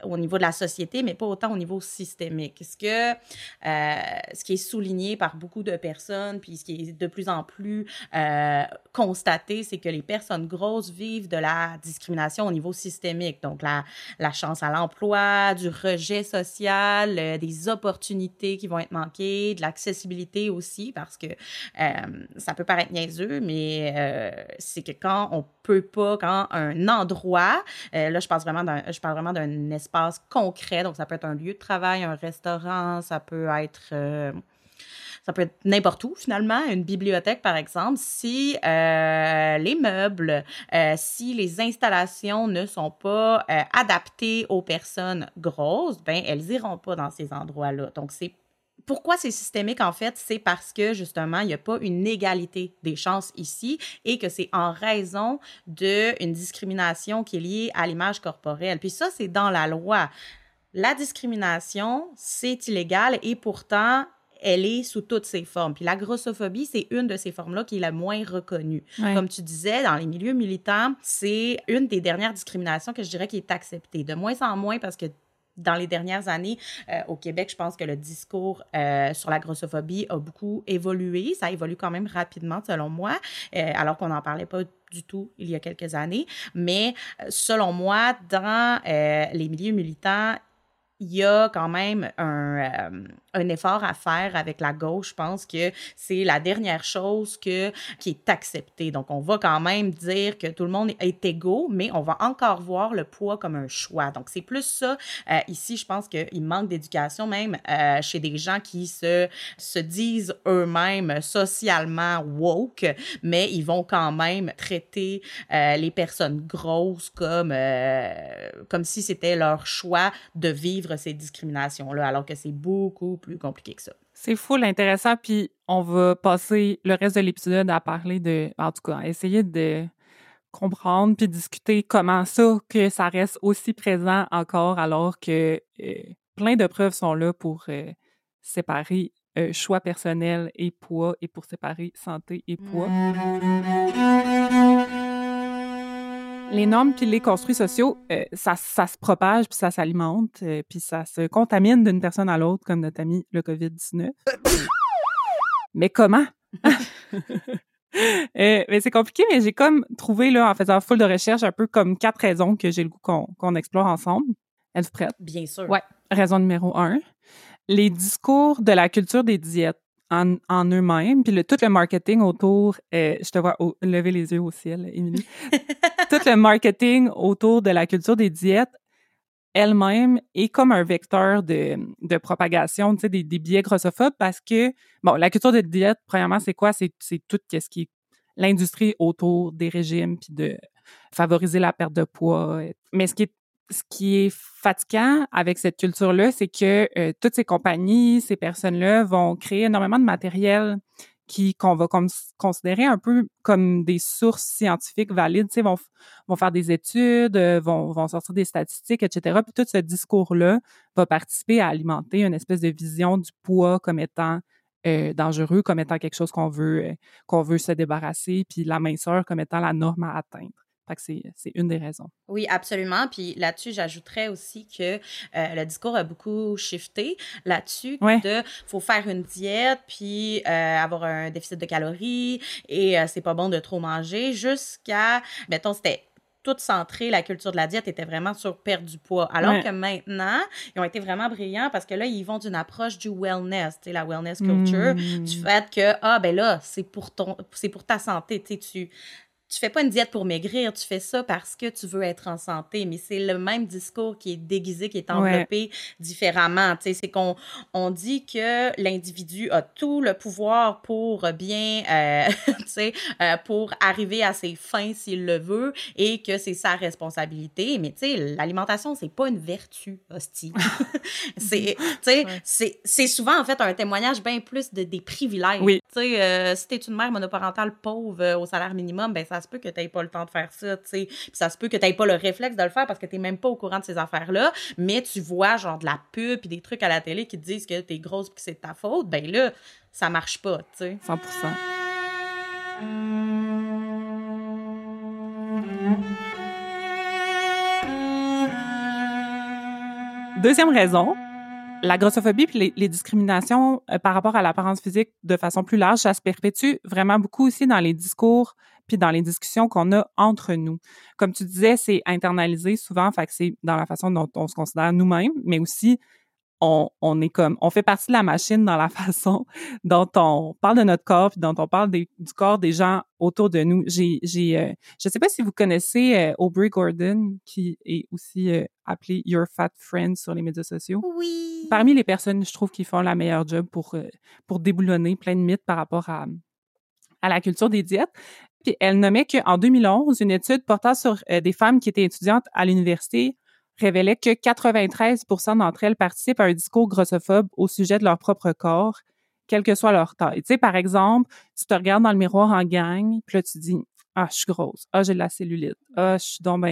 au niveau de la société, mais pas autant au niveau systémique. Ce, que, euh, ce qui est souligné par beaucoup de personnes, puis ce qui est de plus en plus euh, constaté, c'est que les personnes grosses vivent de la discrimination au niveau systémique. Donc, la, la chance à l'emploi, du rejet social, euh, des opportunités qui vont être manquées, de l'accessibilité aussi, parce que ça peut paraître niaiseux, mais c'est que quand on peut pas, quand un endroit, là, je, pense vraiment je parle vraiment d'un espace concret. Donc, ça peut être un lieu de travail, un restaurant, ça peut être... Euh, n'importe où finalement, une bibliothèque par exemple, si euh, les meubles, euh, si les installations ne sont pas adaptées aux personnes grosses, ben elles iront pas dans ces endroits-là. Donc c'est pourquoi c'est systémique, en fait, c'est parce que justement, il n'y a pas une égalité des chances ici et que c'est en raison d'une discrimination qui est liée à l'image corporelle. Puis ça, c'est dans la loi. La discrimination, c'est illégal et pourtant, elle est sous toutes ses formes. Puis la grossophobie, c'est une de ces formes-là qui est la moins reconnue. Comme tu disais, dans les milieux militants, c'est une des dernières discriminations que je dirais qui est acceptée. De moins en moins parce que dans les dernières années, euh, au Québec, je pense que le discours euh, sur la grossophobie a beaucoup évolué. Ça évolue quand même rapidement, selon moi, euh, alors qu'on n'en parlait pas du tout il y a quelques années. Mais selon moi, dans les milieux militants, il y a quand même un, un effort à faire avec la gauche. Je pense que c'est la dernière chose que, qui est acceptée. Donc, on va quand même dire que tout le monde est égaux, mais on va encore voir le poids comme un choix. Donc, c'est plus ça. Euh, ici, je pense qu'il manque d'éducation même euh, chez des gens qui se, se disent eux-mêmes socialement woke, mais ils vont quand même traiter euh, les personnes grosses comme, comme si c'était leur choix de vivre ces discriminations-là, alors que c'est beaucoup plus compliqué que ça. C'est full intéressant, puis on va passer le reste de l'épisode à parler de, en tout cas, essayer de comprendre puis discuter comment ça que ça reste aussi présent encore alors que euh, plein de preuves sont là pour euh, séparer euh, choix personnel et poids et pour séparer santé et poids les normes puis les construits sociaux, euh, ça, ça, se propage puis ça s'alimente euh, puis ça se contamine d'une personne à l'autre, comme notre ami le COVID-19. *coughs* mais comment? *laughs* Euh, mais c'est compliqué, mais j'ai comme trouvé, là, en faisant full de recherche, un peu comme quatre raisons que j'ai le goût qu'on explore ensemble. Êtes-vous prête? Bien sûr. Ouais. Raison numéro un. Les discours de la culture des diètes en, en eux-mêmes, puis le, tout le marketing autour, euh, je te vois lever les yeux au ciel, Émilie, *laughs* tout le marketing autour de la culture des diètes elle-même est comme un vecteur de, de propagation, des, des biais grossophobes parce que, bon, la culture des diètes, premièrement, c'est quoi? C'est tout ce qui est l'industrie autour des régimes, puis de favoriser la perte de poids. Mais ce qui est ce qui est fatigant avec cette culture-là, c'est que euh, toutes ces compagnies, ces personnes-là vont créer énormément de matériel qui qu'on va comme, considérer un peu comme des sources scientifiques valides, tu vont faire des études, euh, vont, vont sortir des statistiques, etc. Puis tout ce discours-là va participer à alimenter une espèce de vision du poids comme étant euh, dangereux, comme étant quelque chose qu'on veut, qu'on veut se débarrasser, puis la minceur comme étant la norme à atteindre c'est une des raisons. Oui, absolument. Puis là-dessus, j'ajouterais aussi que euh, le discours a beaucoup shifté là-dessus. Ouais. De faut faire une diète, puis euh, avoir un déficit de calories, et euh, c'est pas bon de trop manger, jusqu'à, mettons, c'était tout centré, la culture de la diète était vraiment sur perdre du poids. Alors que maintenant, ils ont été vraiment brillants parce que là, ils vont d'une approche du wellness, tu sais, la wellness culture, du mmh. fait que, ah, ben là, c'est pour ton, c'est pour ta santé, tu sais, tu tu fais pas une diète pour maigrir, tu fais ça parce que tu veux être en santé. Mais c'est le même discours qui est déguisé, qui est enveloppé différemment. Tu sais, c'est qu'on on dit que l'individu a tout le pouvoir pour bien, euh, *laughs* tu sais, euh, pour arriver à ses fins s'il le veut et que c'est sa responsabilité. Mais tu sais, l'alimentation, c'est pas une vertu, hostie. *laughs* *laughs* c'est, tu sais, c'est souvent en fait un témoignage bien plus de, des privilèges. Oui. Tu sais, euh, si t'es une mère monoparentale pauvre euh, au salaire minimum, ben ça ça se peut que tu n'aies pas le temps de faire ça, tu sais. ça se peut que tu n'aies pas le réflexe de le faire parce que tu n'es même pas au courant de ces affaires-là, mais tu vois genre de la pub et des trucs à la télé qui te disent que tu es grosse et que c'est de ta faute, ben là, ça marche pas, tu sais. 100 Deuxième raison, la grossophobie puis les, discriminations euh, par rapport à l'apparence physique de façon plus large, ça se perpétue vraiment beaucoup aussi dans les discours puis dans les discussions qu'on a entre nous. Comme tu disais, c'est internalisé souvent, fait que c'est dans la façon dont on se considère nous-mêmes, mais aussi on, on, est comme, on fait partie de la machine dans la *laughs* façon dont on parle de notre corps, puis dont on parle du corps des gens autour de nous. J'ai, j'ai, euh, je sais pas si vous connaissez euh, Aubrey Gordon, qui est aussi euh, appelé Your Fat Friend sur les médias sociaux. Oui. Parmi les personnes, je trouve, qui font la meilleure job pour pour déboulonner plein de mythes par rapport à à la culture des diètes. Puis elle nommait qu'en 2011, une étude portant sur des femmes qui étaient étudiantes à l'université révélait que 93% d'entre elles participent à un discours grossophobe au sujet de leur propre corps, quelle que soit leur taille. Tu sais, par exemple, tu te regardes dans le miroir en gang, puis là, tu dis « Ah, je suis grosse. Ah, j'ai de la cellulite. Ah, je suis donc.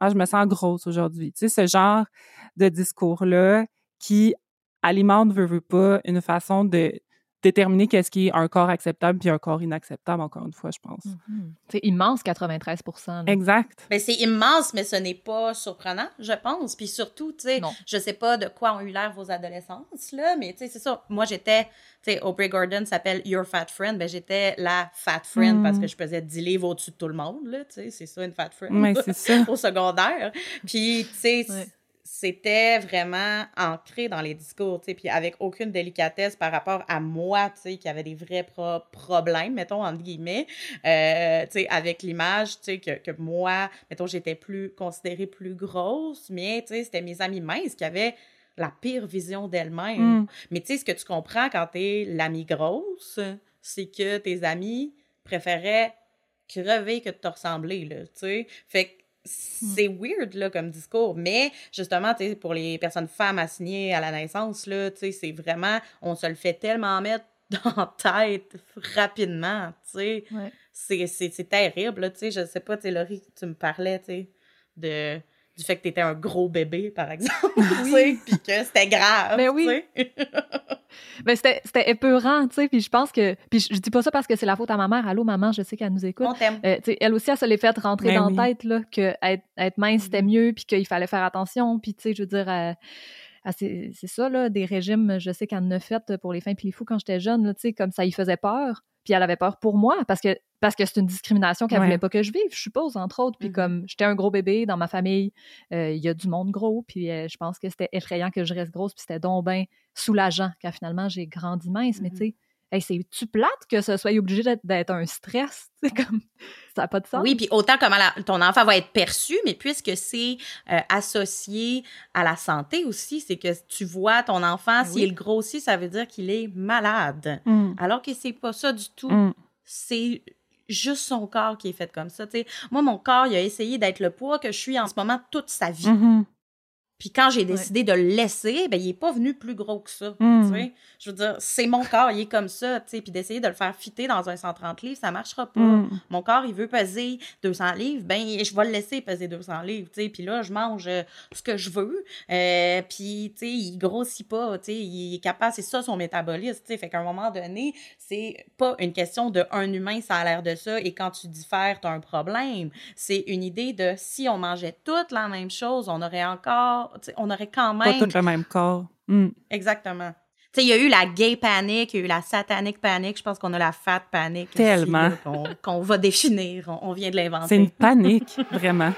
Ah, je me sens grosse aujourd'hui. » Tu sais, ce genre de discours-là qui alimente, veut, veut pas, une façon de déterminer qu'est-ce qui est un corps acceptable puis un corps inacceptable, encore une fois, je pense. Mm-hmm. C'est immense, 93% Exact. Mais c'est immense, mais ce n'est pas surprenant, je pense. Puis surtout, tu sais, je sais pas de quoi ont eu l'air vos adolescences, là, mais tu sais, c'est ça. Moi, j'étais, tu sais, Aubrey Gordon s'appelle Your Fat Friend, ben j'étais la fat friend parce que mm. je pesais 10 livres au-dessus de tout le monde, là, tu sais, c'est ça, une fat friend. Mais c'est ça. Au secondaire. Puis, tu sais, c'était vraiment ancré dans les discours, tu sais, puis avec aucune délicatesse par rapport à moi, tu sais, qui avait des vrais problèmes, mettons, entre guillemets, euh, tu sais, avec l'image, tu sais, que, que moi, mettons, j'étais plus considérée plus grosse, mais, tu sais, c'était mes amis minces qui avaient la pire vision d'elles-mêmes. Mm. Mais tu sais, ce que tu comprends quand t'es l'amie grosse, c'est que tes amis préféraient crever que de te ressembler, là, tu sais. Fait que. C'est weird là comme discours. Mais justement tu sais pour les personnes femmes assignées à la naissance là tu sais c'est vraiment on se le fait tellement mettre *laughs* dans la tête rapidement tu sais. C'est terrible tu sais. Je sais pas tu sais Laurie tu me parlais tu sais de du fait que tu étais un gros bébé, par exemple, *laughs* oui. puis que c'était grave. Mais ben oui. Mais *laughs* ben, c'était épeurant, tu sais, puis je pense que... Puis je, dis pas ça parce que c'est la faute à ma mère. Allô, maman, je sais qu'elle nous écoute. On t'aime. Euh, elle aussi, elle se l'est fait rentrer ben dans la tête, là, que être, mince, c'était mm-hmm. mieux, puis qu'il fallait faire attention, puis tu sais, je veux dire... Euh, c'est ça, là, des régimes, je sais qu'elle en a fait pour les fins puis les fous quand j'étais jeune, tu sais, comme ça, y faisait peur. Puis elle avait peur pour moi parce que parce que c'est une discrimination qu'elle voulait pas que je vive, je suppose, entre autres. Puis mm-hmm. comme j'étais un gros bébé dans ma famille, euh, il y a du monde gros, puis euh, je pense que c'était effrayant que je reste grosse, puis c'était donc bien soulageant quand finalement j'ai grandi mince. Mais tu mm-hmm. sais, hey, c'est-tu plate que ce soit obligé d'être un stress? *laughs* C'est comme, ça n'a pas de sens. Oui, puis autant comment ton enfant va être perçu, mais puisque c'est euh, associé à la santé aussi, c'est que tu vois ton enfant, ben s'il grossit, ça veut dire qu'il est malade. Mm. Alors que c'est pas ça du tout. Mm. C'est juste son corps qui est fait comme ça. Moi, mon corps, il a essayé d'être le poids que je suis en ce moment toute sa vie. Mm-hmm. Puis quand j'ai décidé de le laisser, ben il est pas venu plus gros que ça. Hmm. Tu sais? Je veux dire, c'est mon corps, il est comme ça. Tu sais? Puis d'essayer de le faire fitter dans un 130 livres, ça marchera pas. Hmm. Mon corps, il veut peser 200 livres, ben je vais le laisser peser 200 livres. Tu sais? Puis là, je mange euh, ce que je veux. Euh, puis tu sais, il grossit pas. Tu sais? Il est capable, c'est ça son métabolisme. Tu sais? Fait qu'à un moment donné, c'est pas une question de un humain, ça a l'air de ça, et quand tu diffères, tu as un problème. C'est une idée de si on mangeait toute la même chose, on aurait encore on aurait quand même. Pas tout le même corps. Hmm. Exactement. Tu sais, il y a eu la gay panic, il y a eu la satanic panic, je pense qu'on a la fat panic. Tellement. Qu'on va définir, on, vient de l'inventer. C'est une panique, vraiment.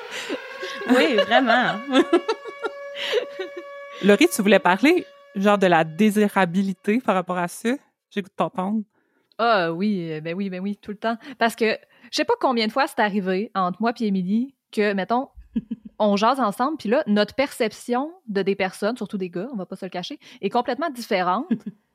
*laughs* oui, vraiment. *laughs* Laurie, tu voulais parler, genre, de la désirabilité par rapport à ça? J'écoute t'entendre. Ah oui, ben oui, ben oui, tout le temps. Parce que je sais pas combien de fois c'est arrivé entre moi et Émilie que, mettons, on jase ensemble, puis là, notre perception de des personnes, surtout des gars, on va pas se le cacher, est complètement différente. *laughs*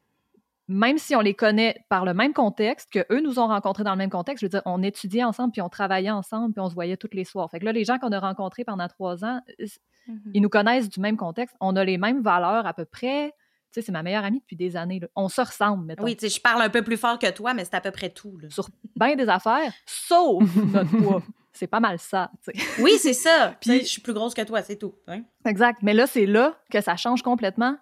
même si on les connaît par le même contexte, que eux nous ont rencontrés dans le même contexte, je veux dire, on étudiait ensemble, puis on travaillait ensemble, puis on se voyait tous les soirs. Fait que là, les gens qu'on a rencontrés pendant trois ans, mm-hmm. ils nous connaissent du même contexte. On a les mêmes valeurs à peu près. Tu sais, c'est ma meilleure amie depuis des années. On se ressemble, mettons. Oui, tu sais, je parle un peu plus fort que toi, mais c'est à peu près tout. Sur bien des affaires, sauf notre *laughs* poids. C'est pas mal ça, tu sais. Oui, c'est ça. *laughs* Puis je suis plus grosse que toi, c'est tout. Hein. Exact. Mais là, c'est là que ça change complètement.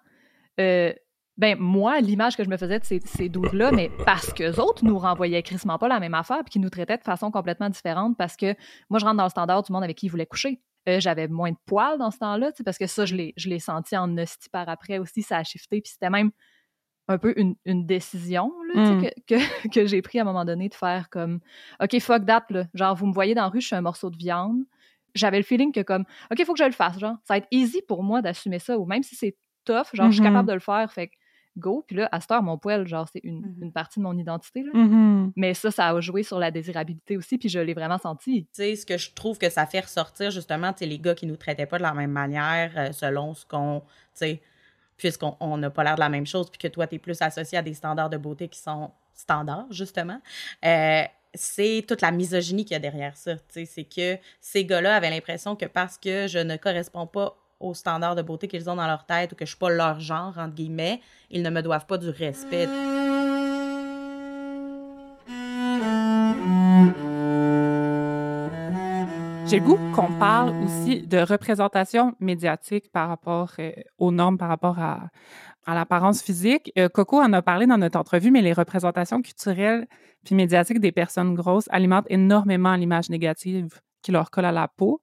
Euh, ben moi, l'image que je me faisais de ces, ces là mais parce que autres nous renvoyaient crissement pas la même affaire, puis qui nous traitaient de façon complètement différente, parce que moi, je rentre dans le standard du monde avec qui ils voulaient coucher. Euh, j'avais moins de poils dans ce temps-là, parce que ça, je l'ai senti en hostie par après aussi, ça a shifté, puis c'était même un peu une, une décision là, mm. que, *laughs* que, j'ai pris à un moment donné de faire comme OK, fuck that, là. genre vous me voyez dans la rue, je suis un morceau de viande. J'avais le feeling que comme OK, il faut que je le fasse, genre ça va être easy pour moi d'assumer ça ou même si c'est tough, genre je suis capable mm-hmm. de le faire, fait go. Puis là, à cette heure, mon poil, genre, c'est une, mm-hmm. une, partie de mon identité. Là. Mm-hmm. Mais ça, ça a joué sur la désirabilité aussi, puis je l'ai vraiment senti. Tu sais, ce que je trouve que ça fait ressortir, justement, tu les gars qui nous traitaient pas de la même manière euh, selon ce qu'on, tu sais, puisqu'on n'a pas l'air de la même chose, puis que toi, tu es plus associé à des standards de beauté qui sont standards, justement. Euh, c'est toute la misogynie qu'il y a derrière ça. C'est que ces gars-là avaient l'impression que parce que je ne corresponds pas aux standards de beauté qu'ils ont dans leur tête ou que je suis pas leur genre, entre guillemets, ils ne me doivent pas du respect. J'ai le goût qu'on parle aussi de représentation médiatique par rapport euh, aux normes, par rapport à, l'apparence physique. Euh, Coco en a parlé dans notre entrevue, mais les représentations culturelles puis médiatiques des personnes grosses alimentent énormément l'image négative qui leur colle à la peau.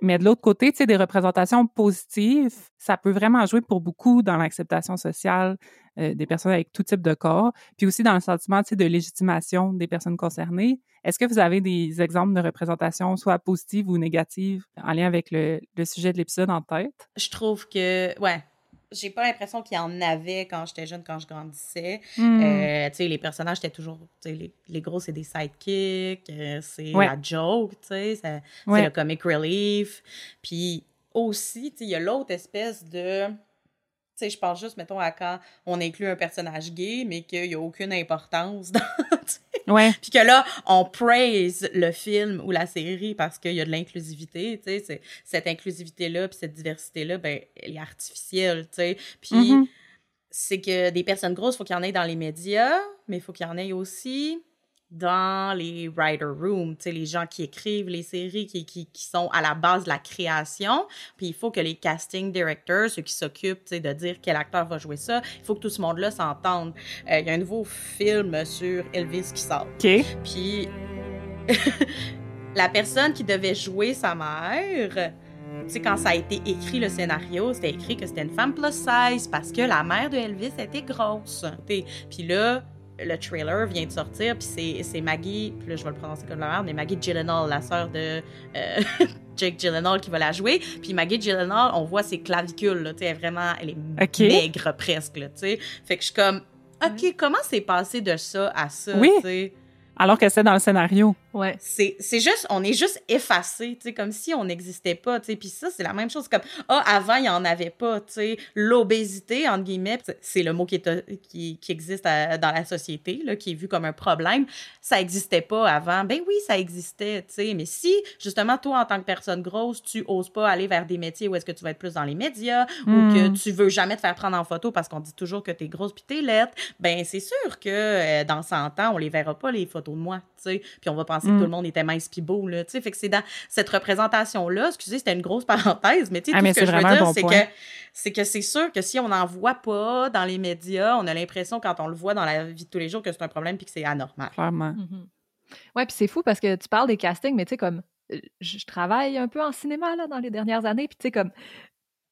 Mais de l'autre côté, tu sais, des représentations positives, ça peut vraiment jouer pour beaucoup dans l'acceptation sociale euh, des personnes avec tout type de corps, puis aussi dans le sentiment, tu sais, de légitimation des personnes concernées. Est-ce que vous avez des exemples de représentations, soit positives ou négatives, en lien avec le, le sujet de l'épisode en tête? Je trouve que, ouais, j'ai pas l'impression qu'il y en avait quand j'étais jeune, quand je grandissais. Hmm. Euh, tu sais, les personnages étaient toujours, tu sais, les, les, gros, c'est des sidekicks, euh, c'est la joke, tu sais, c'est le comic relief. Puis aussi, tu sais, il y a l'autre espèce de... Tu sais, je pense juste, mettons, à quand on inclut un personnage gay, mais qu'il n'y a aucune importance *laughs* dans, Ouais. Puis que là, on praise le film ou la série parce qu'il y a de l'inclusivité, tu sais, cette inclusivité-là, puis cette diversité-là, ben, elle est artificielle, tu sais. Puis mm-hmm. c'est que des personnes grosses, il faut qu'il y en ait dans les médias, mais il faut qu'il y en ait aussi dans les writer rooms, les gens qui écrivent les séries, qui, qui, qui, sont à la base de la création. Puis il faut que les casting directors, ceux qui s'occupent de dire quel acteur va jouer ça, il faut que tout ce monde-là s'entende. Euh, il y a un nouveau film sur Elvis qui sort. OK. Puis *laughs* la personne qui devait jouer sa mère... Tu sais, quand ça a été écrit, le scénario, c'était écrit que c'était une femme plus size parce que la mère de Elvis était grosse. Puis là, le trailer vient de sortir, puis c'est Maggie, puis là je vais le prononcer comme la merde, mais Maggie Gyllenhaal, la sœur de euh, *laughs* Jake Gyllenhaal qui va la jouer. Puis Maggie Gyllenhaal, on voit ses clavicules, là, tu sais, vraiment, elle est maigre presque, tu sais. Fait que je suis comme, OK, comment c'est passé de ça à ça? Oui. Alors que c'est dans le scénario. Ouais. C'est, c'est juste, on est juste effacé, tu sais, comme si on n'existait pas, tu sais. Puis ça, c'est la même chose comme, ah, avant, il n'y en avait pas, tu sais. L'obésité, entre guillemets, c'est le mot qui, est, qui, qui existe dans la société, là, qui est vu comme un problème. Ça n'existait pas avant. Ben oui, ça existait, tu sais. Mais si, justement, toi, en tant que personne grosse, tu oses pas aller vers des métiers où est-ce que tu vas être plus dans les médias ou que Hmm. tu veux jamais te faire prendre en photo parce qu'on dit toujours que t'es grosse puis t'es laite, ben c'est sûr que euh, dans 100 ans, on les verra pas, les photos de moi, tu. Puis on va penser que Mm. tout le monde était mince pis beau, là, tu sais. Fait que c'est dans cette représentation-là, excusez, c'était une grosse *laughs* parenthèse, mais tu sais, Ah, tout ce que je veux dire, bon c'est que c'est que c'est sûr que si on n'en voit pas dans les médias, on a l'impression quand on le voit dans la vie de tous les jours que c'est un problème puis que c'est anormal. Clairement. Mhm. Ouais, puis c'est fou parce que tu parles des castings, mais tu sais, comme, euh, je je travaille un peu en cinéma, là, dans les dernières années, puis tu sais, comme,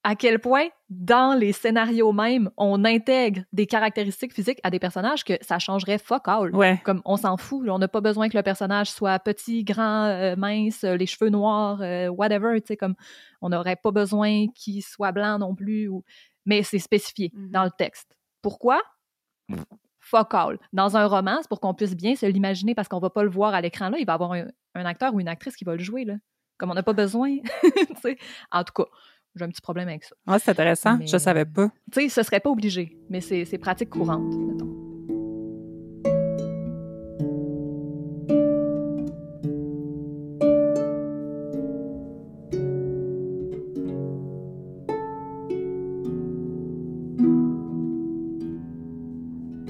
à quel point, dans les scénarios même, on intègre des caractéristiques physiques à des personnages que ça changerait fuck all. Ouais. Comme, on s'en fout, là, on n'a pas besoin que le personnage soit petit, grand, euh, mince, euh, les cheveux noirs, euh, whatever, tu sais, comme, on n'aurait pas besoin qu'il soit blanc non plus, ou... mais c'est spécifié Mhm. dans le texte. Pourquoi? Fuck all. Dans un roman, c'est pour qu'on puisse bien se l'imaginer parce qu'on va pas le voir à l'écran là, il va y avoir un, un acteur ou une actrice qui va le jouer là. Comme on n'a pas besoin, *laughs* tu sais. En tout cas, j'ai un petit problème avec ça. Ah, c'est intéressant. Mais- Je savais pas. Tu sais, ce serait pas obligé, mais c'est c'est pratique courante, mettons.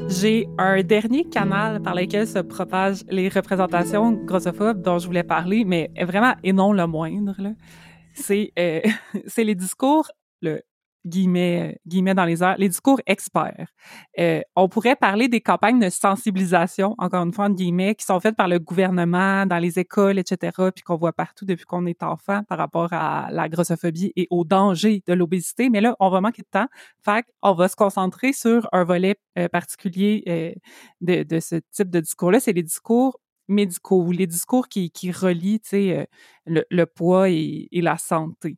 J'ai un dernier canal par lequel se propagent les représentations grossophobes dont je voulais parler, mais vraiment, et non le moindre, là. C'est euh, *laughs* les discours, le guillemets, euh, guillemets dans les airs, les discours experts. Euh, on pourrait parler des campagnes de sensibilisation, encore une fois, entre guillemets, qui sont faites par le gouvernement, dans les écoles, etc., puis qu'on voit partout depuis qu'on est enfant par rapport à la grossophobie et au danger de l'obésité. Mais là, on va manquer de temps. Fait qu'on va se concentrer sur un volet euh, particulier euh, de, de ce type de discours-là. C'est les discours médicaux ou les discours qui, qui relient, euh, le, poids et, la santé.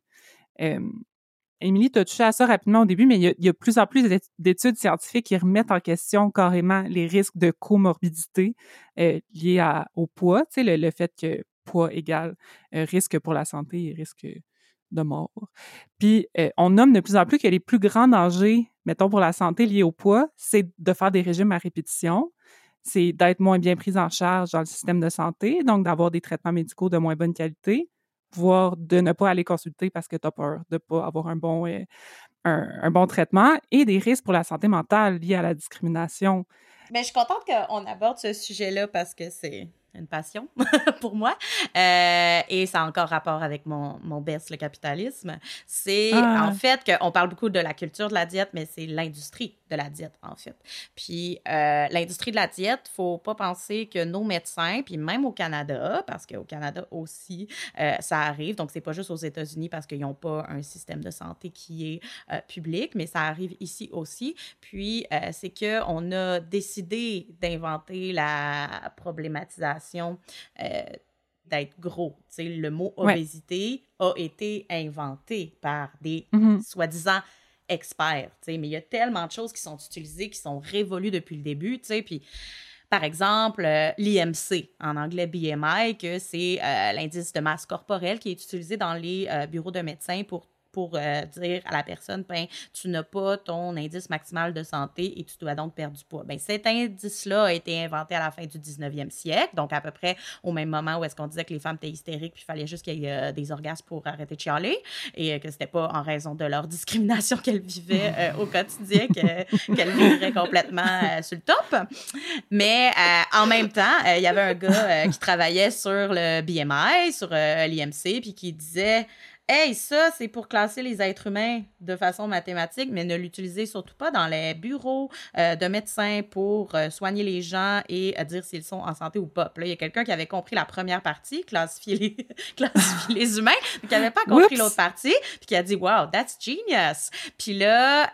Émilie, tu as touché à ça rapidement au début, mais il y a, il plus en plus d'ét- d'études scientifiques qui remettent en question carrément les risques de comorbidité euh, liés au poids, le, fait que poids égale euh, risque pour la santé et risque de mort. Puis, on nomme de plus en plus que les plus grands dangers, mettons, pour la santé liés au poids, c'est de faire des régimes à répétition, c'est d'être moins bien pris en charge dans le système de santé, donc d'avoir des traitements médicaux de moins bonne qualité, voire de ne pas aller consulter parce que tu as peur de ne pas avoir un bon, euh, un, un bon traitement, et des risques pour la santé mentale liés à la discrimination. Mais je suis contente qu'on aborde ce sujet-là parce que c'est une passion *laughs* pour moi. Euh, et ça a encore rapport avec mon, mon best, le capitalisme. C'est Ah. en fait qu'on parle beaucoup de la culture de la diète, mais c'est l'industrie de la diète, en fait. Puis euh, l'industrie de la diète, faut pas penser que nos médecins, puis même au Canada, parce qu'au Canada aussi, euh, ça arrive. Donc, c'est pas juste aux États-Unis parce qu'ils n'ont pas un système de santé qui est euh, public, mais ça arrive ici aussi. Puis, c'est qu'on a décidé d'inventer la problématisation d'être gros. Tu sais, le mot Ouais. obésité a été inventé par des Mhm. soi-disant experts, tu sais, mais il y a tellement de choses qui sont utilisées, qui sont révolues depuis le début, tu sais, puis par exemple, euh, l'IMC, en anglais BMI, que c'est euh, l'indice de masse corporelle qui est utilisé dans les euh, bureaux de médecins pour pour euh, dire à la personne, ben, tu n'as pas ton indice maximal de santé et tu dois donc perdre du poids. Ben, cet indice-là a été inventé à la fin du 19e siècle, donc à peu près au même moment où est-ce qu'on disait que les femmes étaient hystériques puis il fallait juste qu'il y ait euh, des orgasmes pour arrêter de chialer et euh, que c'était pas en raison de leur *laughs* discrimination qu'elles vivaient euh, au quotidien que- *laughs* qu'elles vivraient complètement sur le top. Mais en même temps, il y avait un gars qui travaillait sur le BMI, sur l'IMC, puis qui disait Hey, ça, c'est pour classer les êtres humains de façon mathématique, mais ne l'utilisez surtout pas dans les bureaux euh, de médecins pour euh, soigner les gens et euh, dire s'ils sont en santé ou pas. Puis là, il y a quelqu'un qui avait compris la première partie, classifier les, *laughs* classifier les humains, mais qui n'avait pas compris l'autre partie, puis qui a dit Wow, that's genius. Puis là,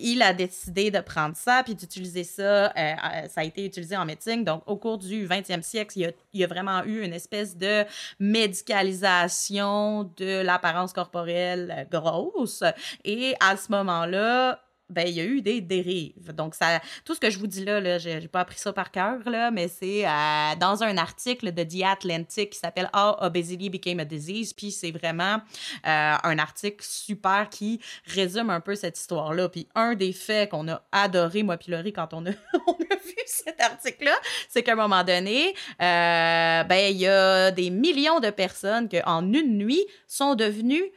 il a décidé de prendre ça, puis d'utiliser ça. ça a été utilisé en médecine. Donc, au cours du 20e siècle, il y a, il y a vraiment eu une espèce de médicalisation de l'apparence corporelle euh, grosse. Et à ce moment-là, ben il y a eu des dérives. Donc ça, tout ce que je vous dis là, là j'ai pas appris ça par cœur là, mais c'est euh, dans un article de The Atlantic qui s'appelle How Obesity Became a Disease, puis c'est vraiment euh, un article super qui résume un peu cette histoire là. Puis un des faits qu'on a adoré moi puis Laurie quand on a, *laughs* on a vu cet article là, c'est qu'à un moment donné, euh, ben il y a des millions de personnes qui en une nuit sont devenues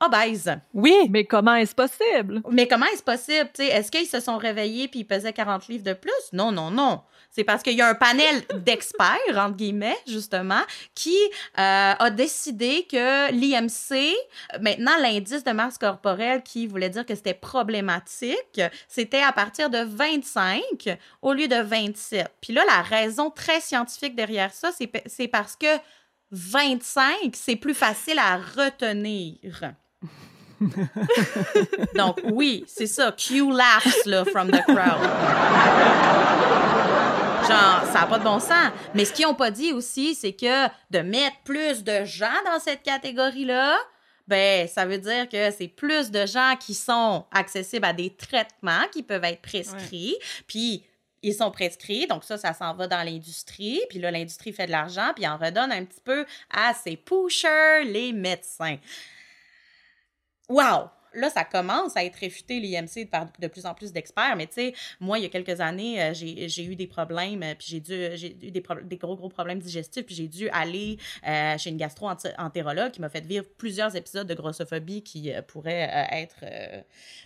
obèses. Oui. Mais comment est-ce possible? Mais comment est-ce possible? Est-ce qu'ils se sont réveillés puis ils pesaient 40 livres de plus? Non, non, non. C'est parce qu'il y a un panel *laughs* d'experts, entre guillemets, justement, qui euh, a décidé que l'IMC, maintenant l'indice de masse corporelle qui voulait dire que c'était problématique, c'était à partir de 25 au lieu de 27. Puis là, la raison très scientifique derrière ça, c'est parce que 25, c'est plus facile à retenir. *laughs* Donc, oui, c'est ça. Q laughs, là, from the crowd. Genre, ça n'a pas de bon sens. Mais ce qu'ils n'ont pas dit aussi, c'est que de mettre plus de gens dans cette catégorie-là, ben, ça veut dire que c'est plus de gens qui sont accessibles à des traitements qui peuvent être prescrits. Puis, ils sont prescrits, donc ça, ça s'en va dans l'industrie, puis là, l'industrie fait de l'argent, puis en redonne un petit peu à ses pushers, les médecins. Wow! Là, ça commence à être réfuté, l'IMC, par de plus en plus d'experts. Mais tu sais, moi, il y a quelques années, euh, j'ai eu des problèmes, euh, puis j'ai dû, j'ai eu des, gros, gros problèmes digestifs, puis j'ai dû aller euh, chez une gastro-entérologue qui m'a fait vivre plusieurs épisodes de grossophobie qui pourraient être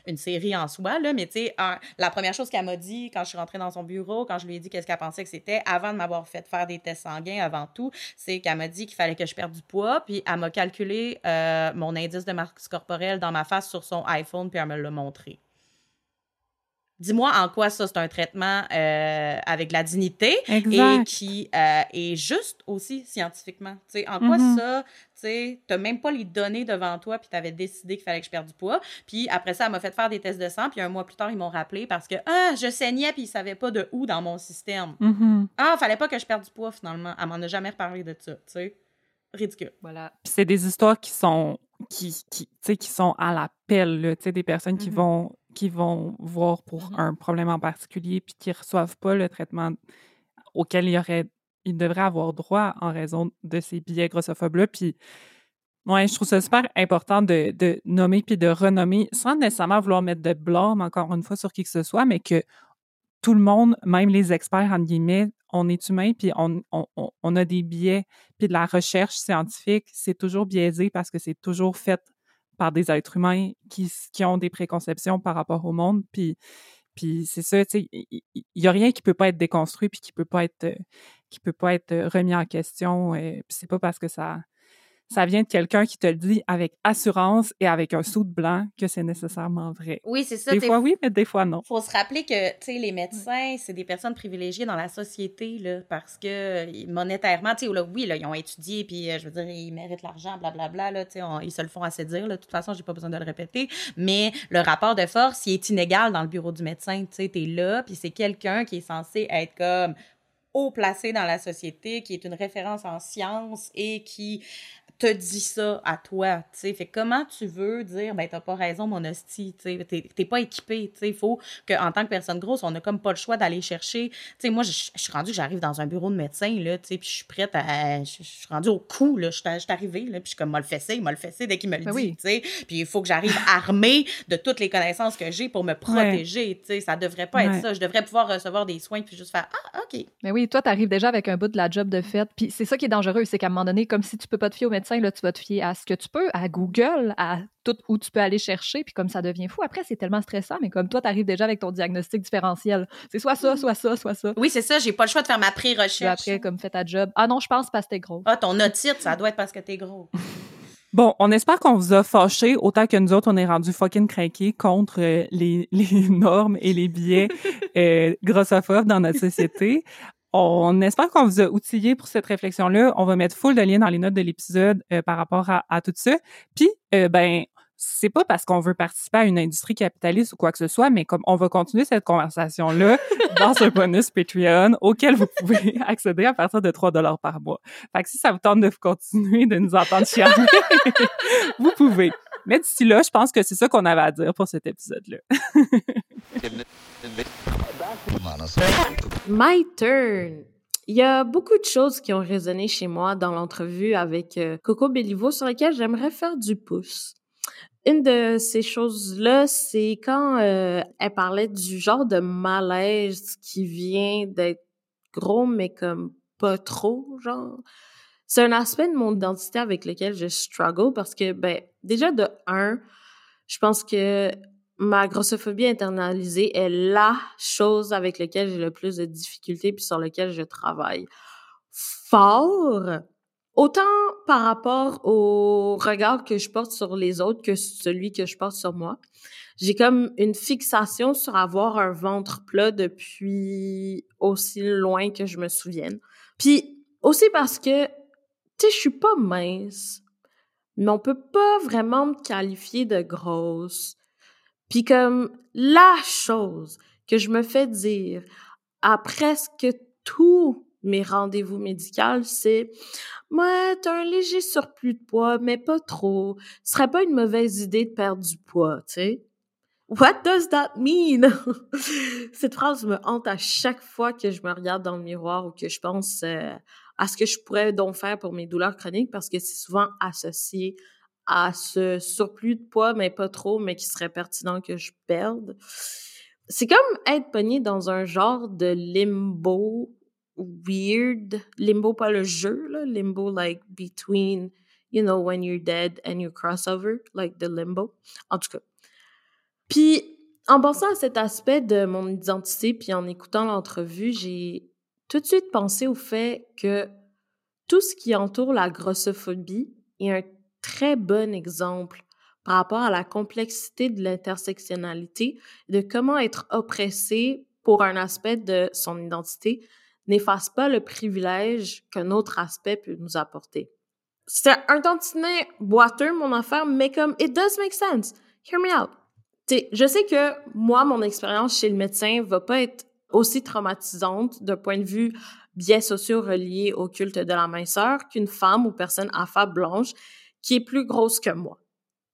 une série en soi, là. Mais tu sais, la première chose qu'elle m'a dit quand je suis rentrée dans son bureau, quand je lui ai dit qu'est-ce qu'elle pensait que c'était, avant de m'avoir fait faire des tests sanguins, avant tout, c'est qu'elle m'a dit qu'il fallait que je perde du poids, puis elle m'a calculé mon indice de masse corporelle dans ma face sur son iPhone puis elle me l'a montré. Dis-moi en quoi ça, c'est un traitement euh, avec la dignité et qui euh, est juste aussi scientifiquement. sais en quoi mm-hmm. ça, tu n'as même pas les données devant toi puis tu avais décidé qu'il fallait que je perde du poids. Puis après ça, elle m'a fait faire des tests de sang puis un mois plus tard, ils m'ont rappelé parce que ah, je saignais puis ils savaient pas de où dans mon système. Mm-hmm. Ah, fallait pas que je perde du poids finalement. Elle m'en a jamais reparlé de ça, tu sais. Ridicule. Voilà. c'est des histoires qui sont qui, qui, qui sont à l'appel, des personnes qui, mm-hmm. vont, qui vont voir pour mm-hmm. un problème en particulier puis qui ne reçoivent pas le traitement auquel ils, auraient, ils devraient avoir droit en raison de ces billets grossophobes-là. Puis, ouais, je trouve ça super important de, de nommer puis de renommer sans nécessairement vouloir mettre de blâme, encore une fois, sur qui que ce soit, mais que tout le monde, même les experts, en guillemets, on est humain, puis on, a des biais, puis de la recherche scientifique, c'est toujours biaisé parce que c'est toujours fait par des êtres humains qui, ont des préconceptions par rapport au monde, puis, c'est ça, tu sais, il y, a rien qui peut pas être déconstruit, puis qui peut qui peut pas être remis en question, et puis c'est pas parce que ça ça vient de quelqu'un qui te le dit avec assurance et avec un sou de blanc que c'est nécessairement vrai. Oui, c'est ça. Des fois oui, mais des fois non. Faut se rappeler que, tu sais, les médecins, c'est des personnes privilégiées dans la société, là, parce que monétairement, tu sais, oui, là, ils ont étudié, puis euh, je veux dire, ils méritent l'argent, blablabla, là, tu sais, ils se le font assez dire, là. De toute façon, j'ai pas besoin de le répéter. Mais le rapport de force, il est inégal dans le bureau du médecin. Tu sais, t'es là, puis c'est quelqu'un qui est censé être comme haut placé dans la société, qui est une référence en sciences et qui te dit ça à toi, tu sais. Fait comment tu veux dire, ben, t'as pas raison, mon hostie, tu sais, t'es pas équipé, tu sais. Il faut qu'en tant que personne grosse, on a comme pas le choix d'aller chercher. Tu sais, moi, je suis rendue j'arrive dans un bureau de médecin, là, tu sais, puis je suis prête à. Je suis rendue au cou, là. Je suis arrivée, là, puis je suis comme, m'a le fessé, m'a le fessé dès qu'il me le ben dit, tu sais. Puis il faut que j'arrive *laughs* armée de toutes les connaissances que j'ai pour me protéger, tu sais. Ça devrait pas être ça. Je devrais pouvoir recevoir des soins puis juste faire, ah, OK. Mais oui, toi, t'arrives déjà avec un bout de la job de fait. Puis c'est ça qui est dangereux, c'est qu'à un moment donné, comme si tu peux pas te fier au médecin, là, tu vas te fier à ce que tu peux, à Google, à tout où tu peux aller chercher, puis comme ça devient fou. Après, c'est tellement stressant, mais comme toi, tu arrives déjà avec ton diagnostic différentiel. C'est soit ça, soit ça, soit ça. Oui, c'est ça, j'ai pas le choix de faire ma pré-recherche. Après, comme fais ta job. Ah non, je pense parce que t'es gros. Ah, ton otite, ça doit être parce que t'es gros. *laughs* Bon, on espère qu'on vous a fâché autant que nous autres, on est rendu fucking craqués contre euh, les, *laughs* les, normes et les biais *laughs* euh, grossophobes dans notre société. On espère qu'on vous a outillé pour cette réflexion-là. On va mettre full de liens dans les notes de l'épisode euh, par rapport à, tout ça. Puis, euh, ben, c'est pas parce qu'on veut participer à une industrie capitaliste ou quoi que ce soit, mais comme on va continuer cette conversation-là *laughs* dans un bonus Patreon auquel vous pouvez *laughs* accéder à partir de 3 dollars par mois. Fait que si ça vous tente de continuer de nous entendre chialer, *laughs* vous pouvez. Mais d'ici là, je pense que c'est ça qu'on avait à dire pour cet épisode-là. My turn. Il y a beaucoup de choses qui ont résonné chez moi dans l'entrevue avec euh, Coco Bellivo sur lesquelles j'aimerais faire du pouce. Une de ces choses-là, c'est quand euh, elle parlait du genre de malaise qui vient d'être gros, mais comme pas trop, genre. C'est un aspect de mon identité avec lequel je struggle parce que, ben, déjà de un, je pense que ma grossophobie internalisée est la chose avec laquelle j'ai le plus de difficultés puis sur laquelle je travaille fort. Autant par rapport au regard que je porte sur les autres que celui que je porte sur moi. J'ai comme une fixation sur avoir un ventre plat depuis aussi loin que je me souvienne. Puis aussi parce que, tu sais, je suis pas mince, mais on peut pas vraiment me qualifier de grosse. Puis comme la chose que je me fais dire à presque tous mes rendez-vous médicaux, c'est Ouais, t'as un léger surplus de poids, mais pas trop. Ce serait pas une mauvaise idée de perdre du poids, tu sais. What does that mean? *laughs* Cette phrase me hante à chaque fois que je me regarde dans le miroir ou que je pense euh, à ce que je pourrais donc faire pour mes douleurs chroniques parce que c'est souvent associé à ce surplus de poids, mais pas trop, mais qui serait pertinent que je perde. C'est comme être pogné dans un genre de limbo weird. Limbo, pas le jeu, là. Limbo, like, between, you know, when you're dead and you crossover, like the limbo. En tout cas. Puis, en pensant à cet aspect de mon identité, puis en écoutant l'entrevue, j'ai tout de suite pensé au fait que tout ce qui entoure la grossophobie est un très bon exemple par rapport à la complexité de l'intersectionnalité, de comment être oppressé pour un aspect de son identité n'efface pas le privilège qu'un autre aspect peut nous apporter. C'est un tantinet boiteux, mon affaire, mais comme, it does make sense. Hear me out. Je sais que moi, mon expérience chez le médecin va pas être aussi traumatisante d'un point de vue biais sociaux reliés au culte de la minceur qu'une femme ou personne affable blanche qui est plus grosse que moi.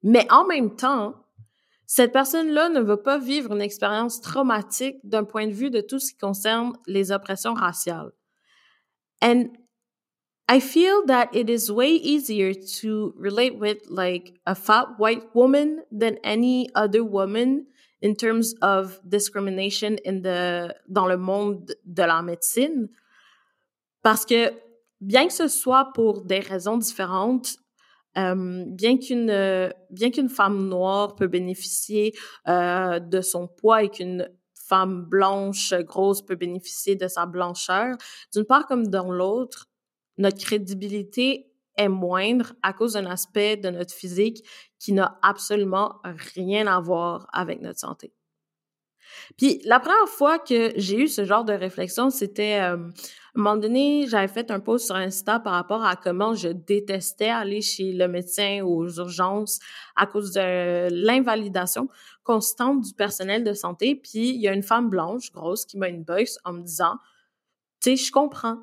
Mais en même temps, cette personne-là ne veut pas vivre une expérience traumatique d'un point de vue de tout ce qui concerne les oppressions raciales. And I feel that it is way easier to relate with like a fat white woman than any other woman in terms of discrimination in the, dans le monde de la médecine. Parce que bien que ce soit pour des raisons différentes, euh, bien qu'une euh, bien qu'une femme noire peut bénéficier euh, de son poids et qu'une femme blanche grosse peut bénéficier de sa blancheur, d'une part comme dans l'autre, notre crédibilité est moindre à cause d'un aspect de notre physique qui n'a absolument rien à voir avec notre santé. Puis la première fois que j'ai eu ce genre de réflexion, c'était un moment donné, j'avais fait un post sur Insta par rapport à comment je détestais aller chez le médecin aux urgences à cause de l'invalidation constante du personnel de santé. Puis il y a une femme blanche, grosse, qui m'a une box en me disant, tu sais, je comprends.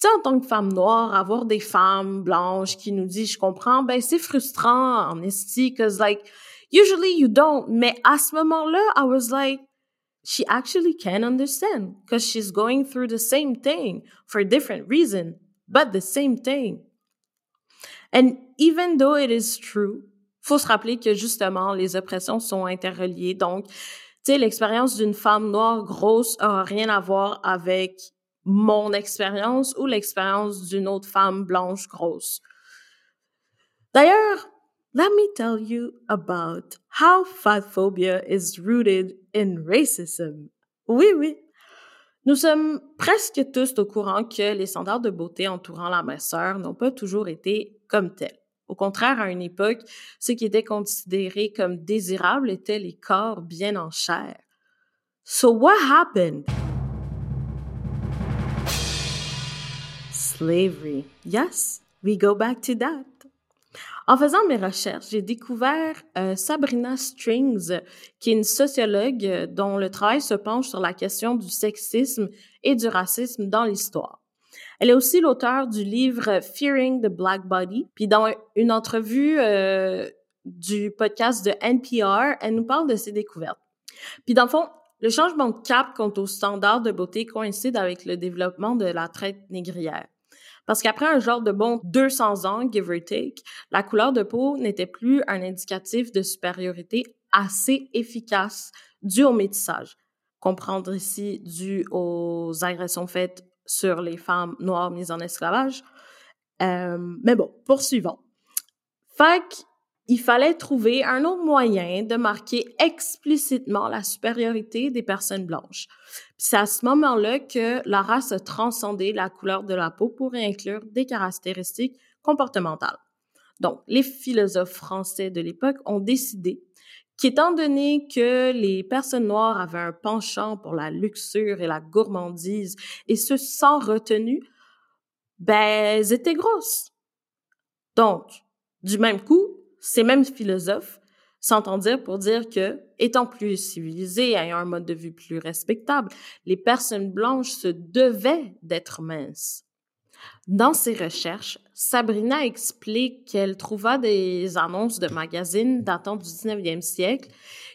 Tu sais, en tant que femme noire, avoir des femmes blanches qui nous disent, je comprends, ben c'est frustrant en esti, cause like, Usually you don't. Mais à ce moment-là, I was like, she actually can understand because she's going through the same thing for different reason, but the same thing. And even though it is true, faut se rappeler que justement, les oppressions sont interreliées. Donc, tu sais, l'expérience d'une femme noire grosse a rien à voir avec mon expérience ou l'expérience d'une autre femme blanche grosse. D'ailleurs, let me tell you about how fat phobia is rooted Oui, oui. Nous sommes presque tous au courant que les standards de beauté entourant la minceur n'ont pas toujours été comme tels. Au contraire, à une époque, ce qui était considéré comme désirable étaient les corps bien en chair. So what happened? Slavery. Yes, we go back to that. En faisant mes recherches, j'ai découvert euh, Sabrina Strings, qui est une sociologue euh, dont le travail se penche sur la question du sexisme et du racisme dans l'histoire. Elle est aussi l'auteur du livre Fearing the Black Body. Puis dans une entrevue, euh, du podcast de NPR. Elle nous parle de ses découvertes. Puis dans le fond, le changement de cap quant aux standards de beauté coïncide avec le développement de la traite négrière. Parce qu'après un genre de bon 200 ans, give or take, la couleur de peau n'était plus un indicatif de supériorité assez efficace dû au métissage. Comprendre ici dû aux agressions faites sur les femmes noires mises en esclavage. Euh, mais bon, poursuivons. Fait il fallait trouver un autre moyen de marquer explicitement la supériorité des personnes blanches. C'est à ce moment-là que la race a transcendé la couleur de la peau pour inclure des caractéristiques comportementales. Donc, les philosophes français de l'époque ont décidé qu'étant donné que les personnes noires avaient un penchant pour la luxure et la gourmandise, et ce sans retenue, ben, elles étaient grosses. Donc, du même coup, ces mêmes philosophes s'entendirent pour dire que, étant plus civilisés, ayant un mode de vie plus respectable, les personnes blanches se devaient d'être minces. Dans ses recherches, Sabrina explique qu'elle trouva des annonces de magazines datant du 19e siècle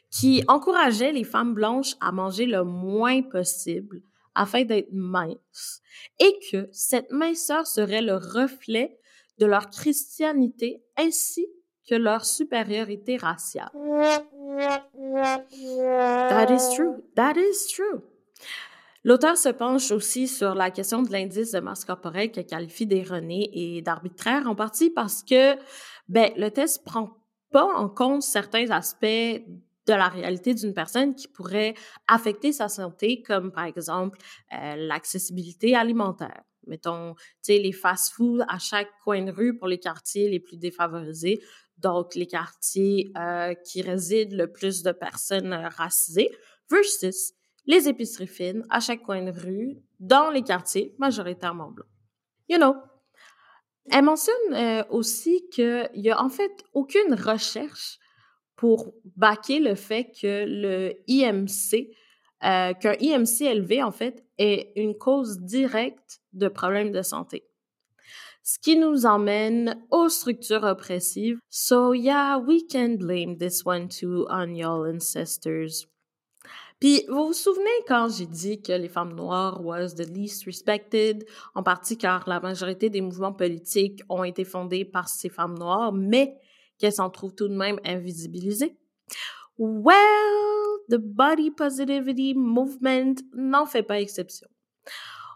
qui encourageaient les femmes blanches à manger le moins possible afin d'être minces et que cette minceur serait le reflet de leur christianité ainsi que leur supériorité raciale. That is true. That is true. L'auteur se penche aussi sur la question de l'indice de masse corporelle qu'elle qualifie d'erroné et d'arbitraire, en partie parce que ben, le test prend pas en compte certains aspects de la réalité d'une personne qui pourraient affecter sa santé, comme par exemple euh, l'accessibilité alimentaire. Mettons, tu sais, les fast-foods à chaque coin de rue pour les quartiers les plus défavorisés donc les quartiers euh, qui résident le plus de personnes euh, racisées, versus les épiceries fines à chaque coin de rue dans les quartiers majoritairement blancs. You know? Elle mentionne euh, aussi qu'il y a en fait aucune recherche pour baquer le fait que le IMC, qu'un IMC élevé en fait est une cause directe de problèmes de santé ce qui nous emmène aux structures oppressives. So yeah, we can blame this one too on your ancestors. Puis, vous vous souvenez quand j'ai dit que les femmes noires was the least respected, en partie car la majorité des mouvements politiques ont été fondés par ces femmes noires, mais qu'elles s'en trouvent tout de même invisibilisées? Well, the body positivity movement n'en fait pas exception.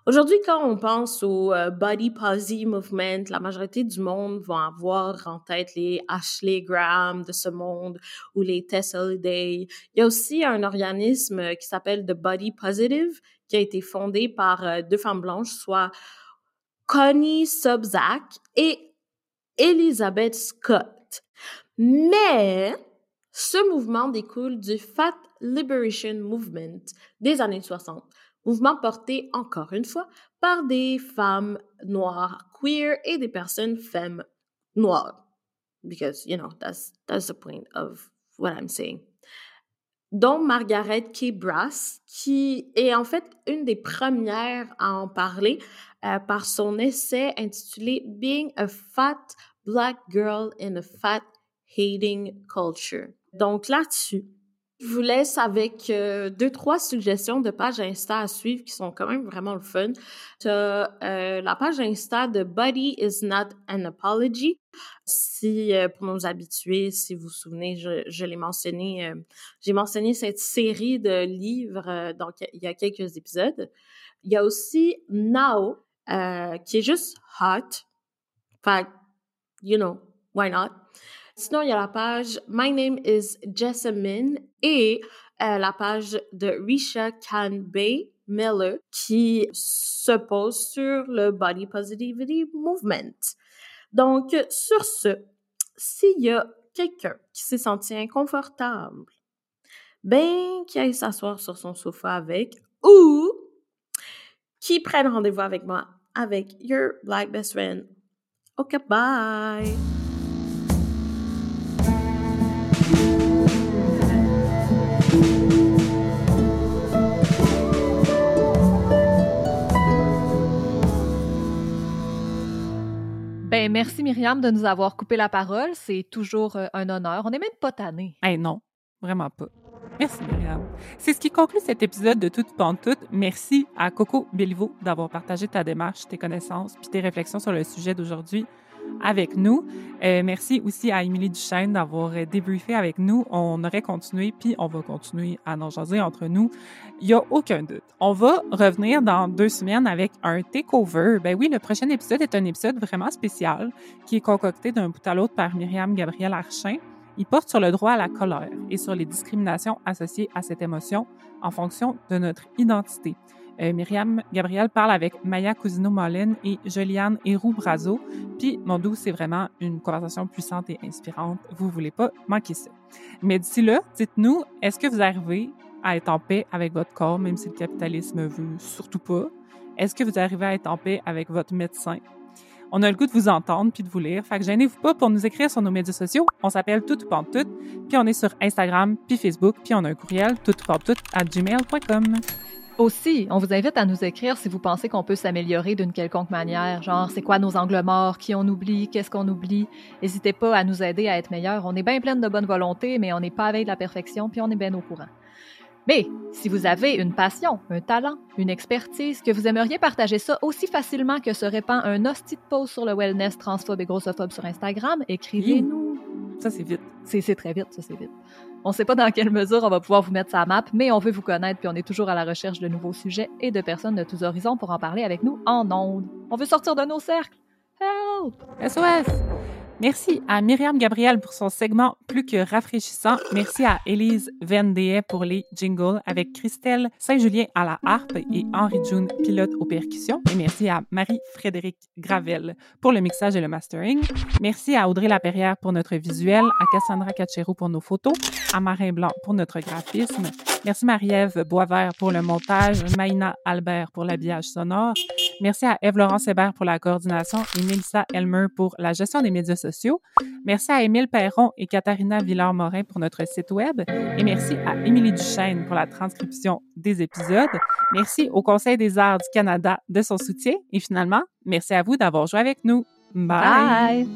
Aujourd'hui, quand on pense au euh, body positive movement, la majorité du monde va avoir en tête les Ashley Graham de ce monde ou les Tess Holiday. Il y a aussi un organisme qui s'appelle The Body Positive qui a été fondé par euh, deux femmes blanches, soit Connie Subzak et Elizabeth Scott. Mais ce mouvement découle du Fat Liberation Movement des années 60 mouvement porté encore une fois par des femmes noires queer et des personnes femmes noires. Because, you know, that's, that's the point of what I'm saying. Dont Margaret K. Brass, qui est en fait une des premières à en parler euh, par son essai intitulé Being a Fat Black Girl in a Fat Hating Culture. Donc là-dessus, je vous laisse avec euh, deux, trois suggestions de pages Insta à suivre qui sont quand même vraiment le fun. Tu as euh, la page Insta de Body is not an apology. Si, euh, pour nos habitués, si vous vous souvenez, je, je l'ai mentionné, j'ai mentionné cette série de livres, donc il y a quelques épisodes. Il y a aussi Now, qui est juste hot. Fait, you know, why not? Sinon, il y a la page My Name is Jessamine et euh, la page de Risha Kanbei Miller qui se pose sur le Body Positivity Movement. Donc, sur ce, s'il y a quelqu'un qui s'est senti inconfortable, ben, qui aille s'asseoir sur son sofa avec ou qui prenne rendez-vous avec moi avec Your Black Best Friend. OK, bye! Ben, merci Myriam de nous avoir coupé la parole. C'est toujours euh, un honneur. On n'est même pas tanné. Eh non, vraiment pas. Merci Myriam. C'est ce qui conclut cet épisode de Toute Pantoute. Merci à Coco Béliveau d'avoir partagé ta démarche, tes connaissances puis tes réflexions sur le sujet d'aujourd'hui avec nous. Euh, merci aussi à Émilie Duchesne d'avoir euh, débriefé avec nous. On aurait continué, puis on va continuer à en jaser entre nous. Il n'y a aucun doute. On va revenir dans deux semaines avec un takeover. Ben oui, le prochain épisode est un épisode vraiment spécial qui est concocté d'un bout à l'autre par Myriam Gabriel Archin. Il porte sur le droit à la colère et sur les discriminations associées à cette émotion en fonction de notre identité. Euh, Myriam Gabriel parle avec Maya Cousino-Molin et Juliane Héroux-Brazo. Puis, mon doux, c'est vraiment une conversation puissante et inspirante. Vous voulez pas manquer ça. Mais d'ici là, dites-nous, est-ce que vous arrivez à être en paix avec votre corps, même si le capitalisme veut surtout pas? Est-ce que vous arrivez à être en paix avec votre médecin? On a le goût de vous entendre puis de vous lire. Fait que gênez-vous pas pour nous écrire sur nos médias sociaux. On s'appelle Tout Tout, puis on est sur Instagram puis Facebook, puis on a un courriel tout à gmail.com. Aussi, on vous invite à nous écrire si vous pensez qu'on peut s'améliorer d'une quelconque manière, genre c'est quoi nos angles morts, qui on oublie, qu'est-ce qu'on oublie? N'hésitez pas à nous aider à être meilleurs. On est bien plein de bonne volonté, mais on n'est pas avec de la perfection, puis on est bien au courant. Mais si vous avez une passion, un talent, une expertise, que vous aimeriez partager ça aussi facilement que se répand un hostie de post sur le wellness transphobe et grossophobe sur Instagram, écrivez-nous. Ça, c'est vite. C'est très vite, ça, c'est vite. On ne sait pas dans quelle mesure on va pouvoir vous mettre sa map, mais on veut vous connaître, puis on est toujours à la recherche de nouveaux sujets et de personnes de tous horizons pour en parler avec nous en ondes. On veut sortir de nos cercles. Help! SOS! Merci à Myriam Gabriel pour son segment plus que rafraîchissant. Merci à Élise Vendée pour les jingles avec Christelle Saint-Julien à la harpe et Henri June pilote aux percussions. Et merci à Marie-Frédéric Gravel pour le mixage et le mastering. Merci à Audrey Laperrière pour notre visuel, à Cassandra Cachero pour nos photos, à Marin Blanc pour notre graphisme. Merci Marie-Ève Boisvert pour le montage, Maïna Albert pour l'habillage sonore. Merci à Eve-Laurence Hébert pour la coordination et Melissa Elmer pour la gestion des médias sociaux. Merci à Émile Perron et Katharina Villard-Morin pour notre site web. Et merci à Émilie Duchesne pour la transcription des épisodes. Merci au Conseil des arts du Canada de son soutien. Et finalement, merci à vous d'avoir joué avec nous. Bye.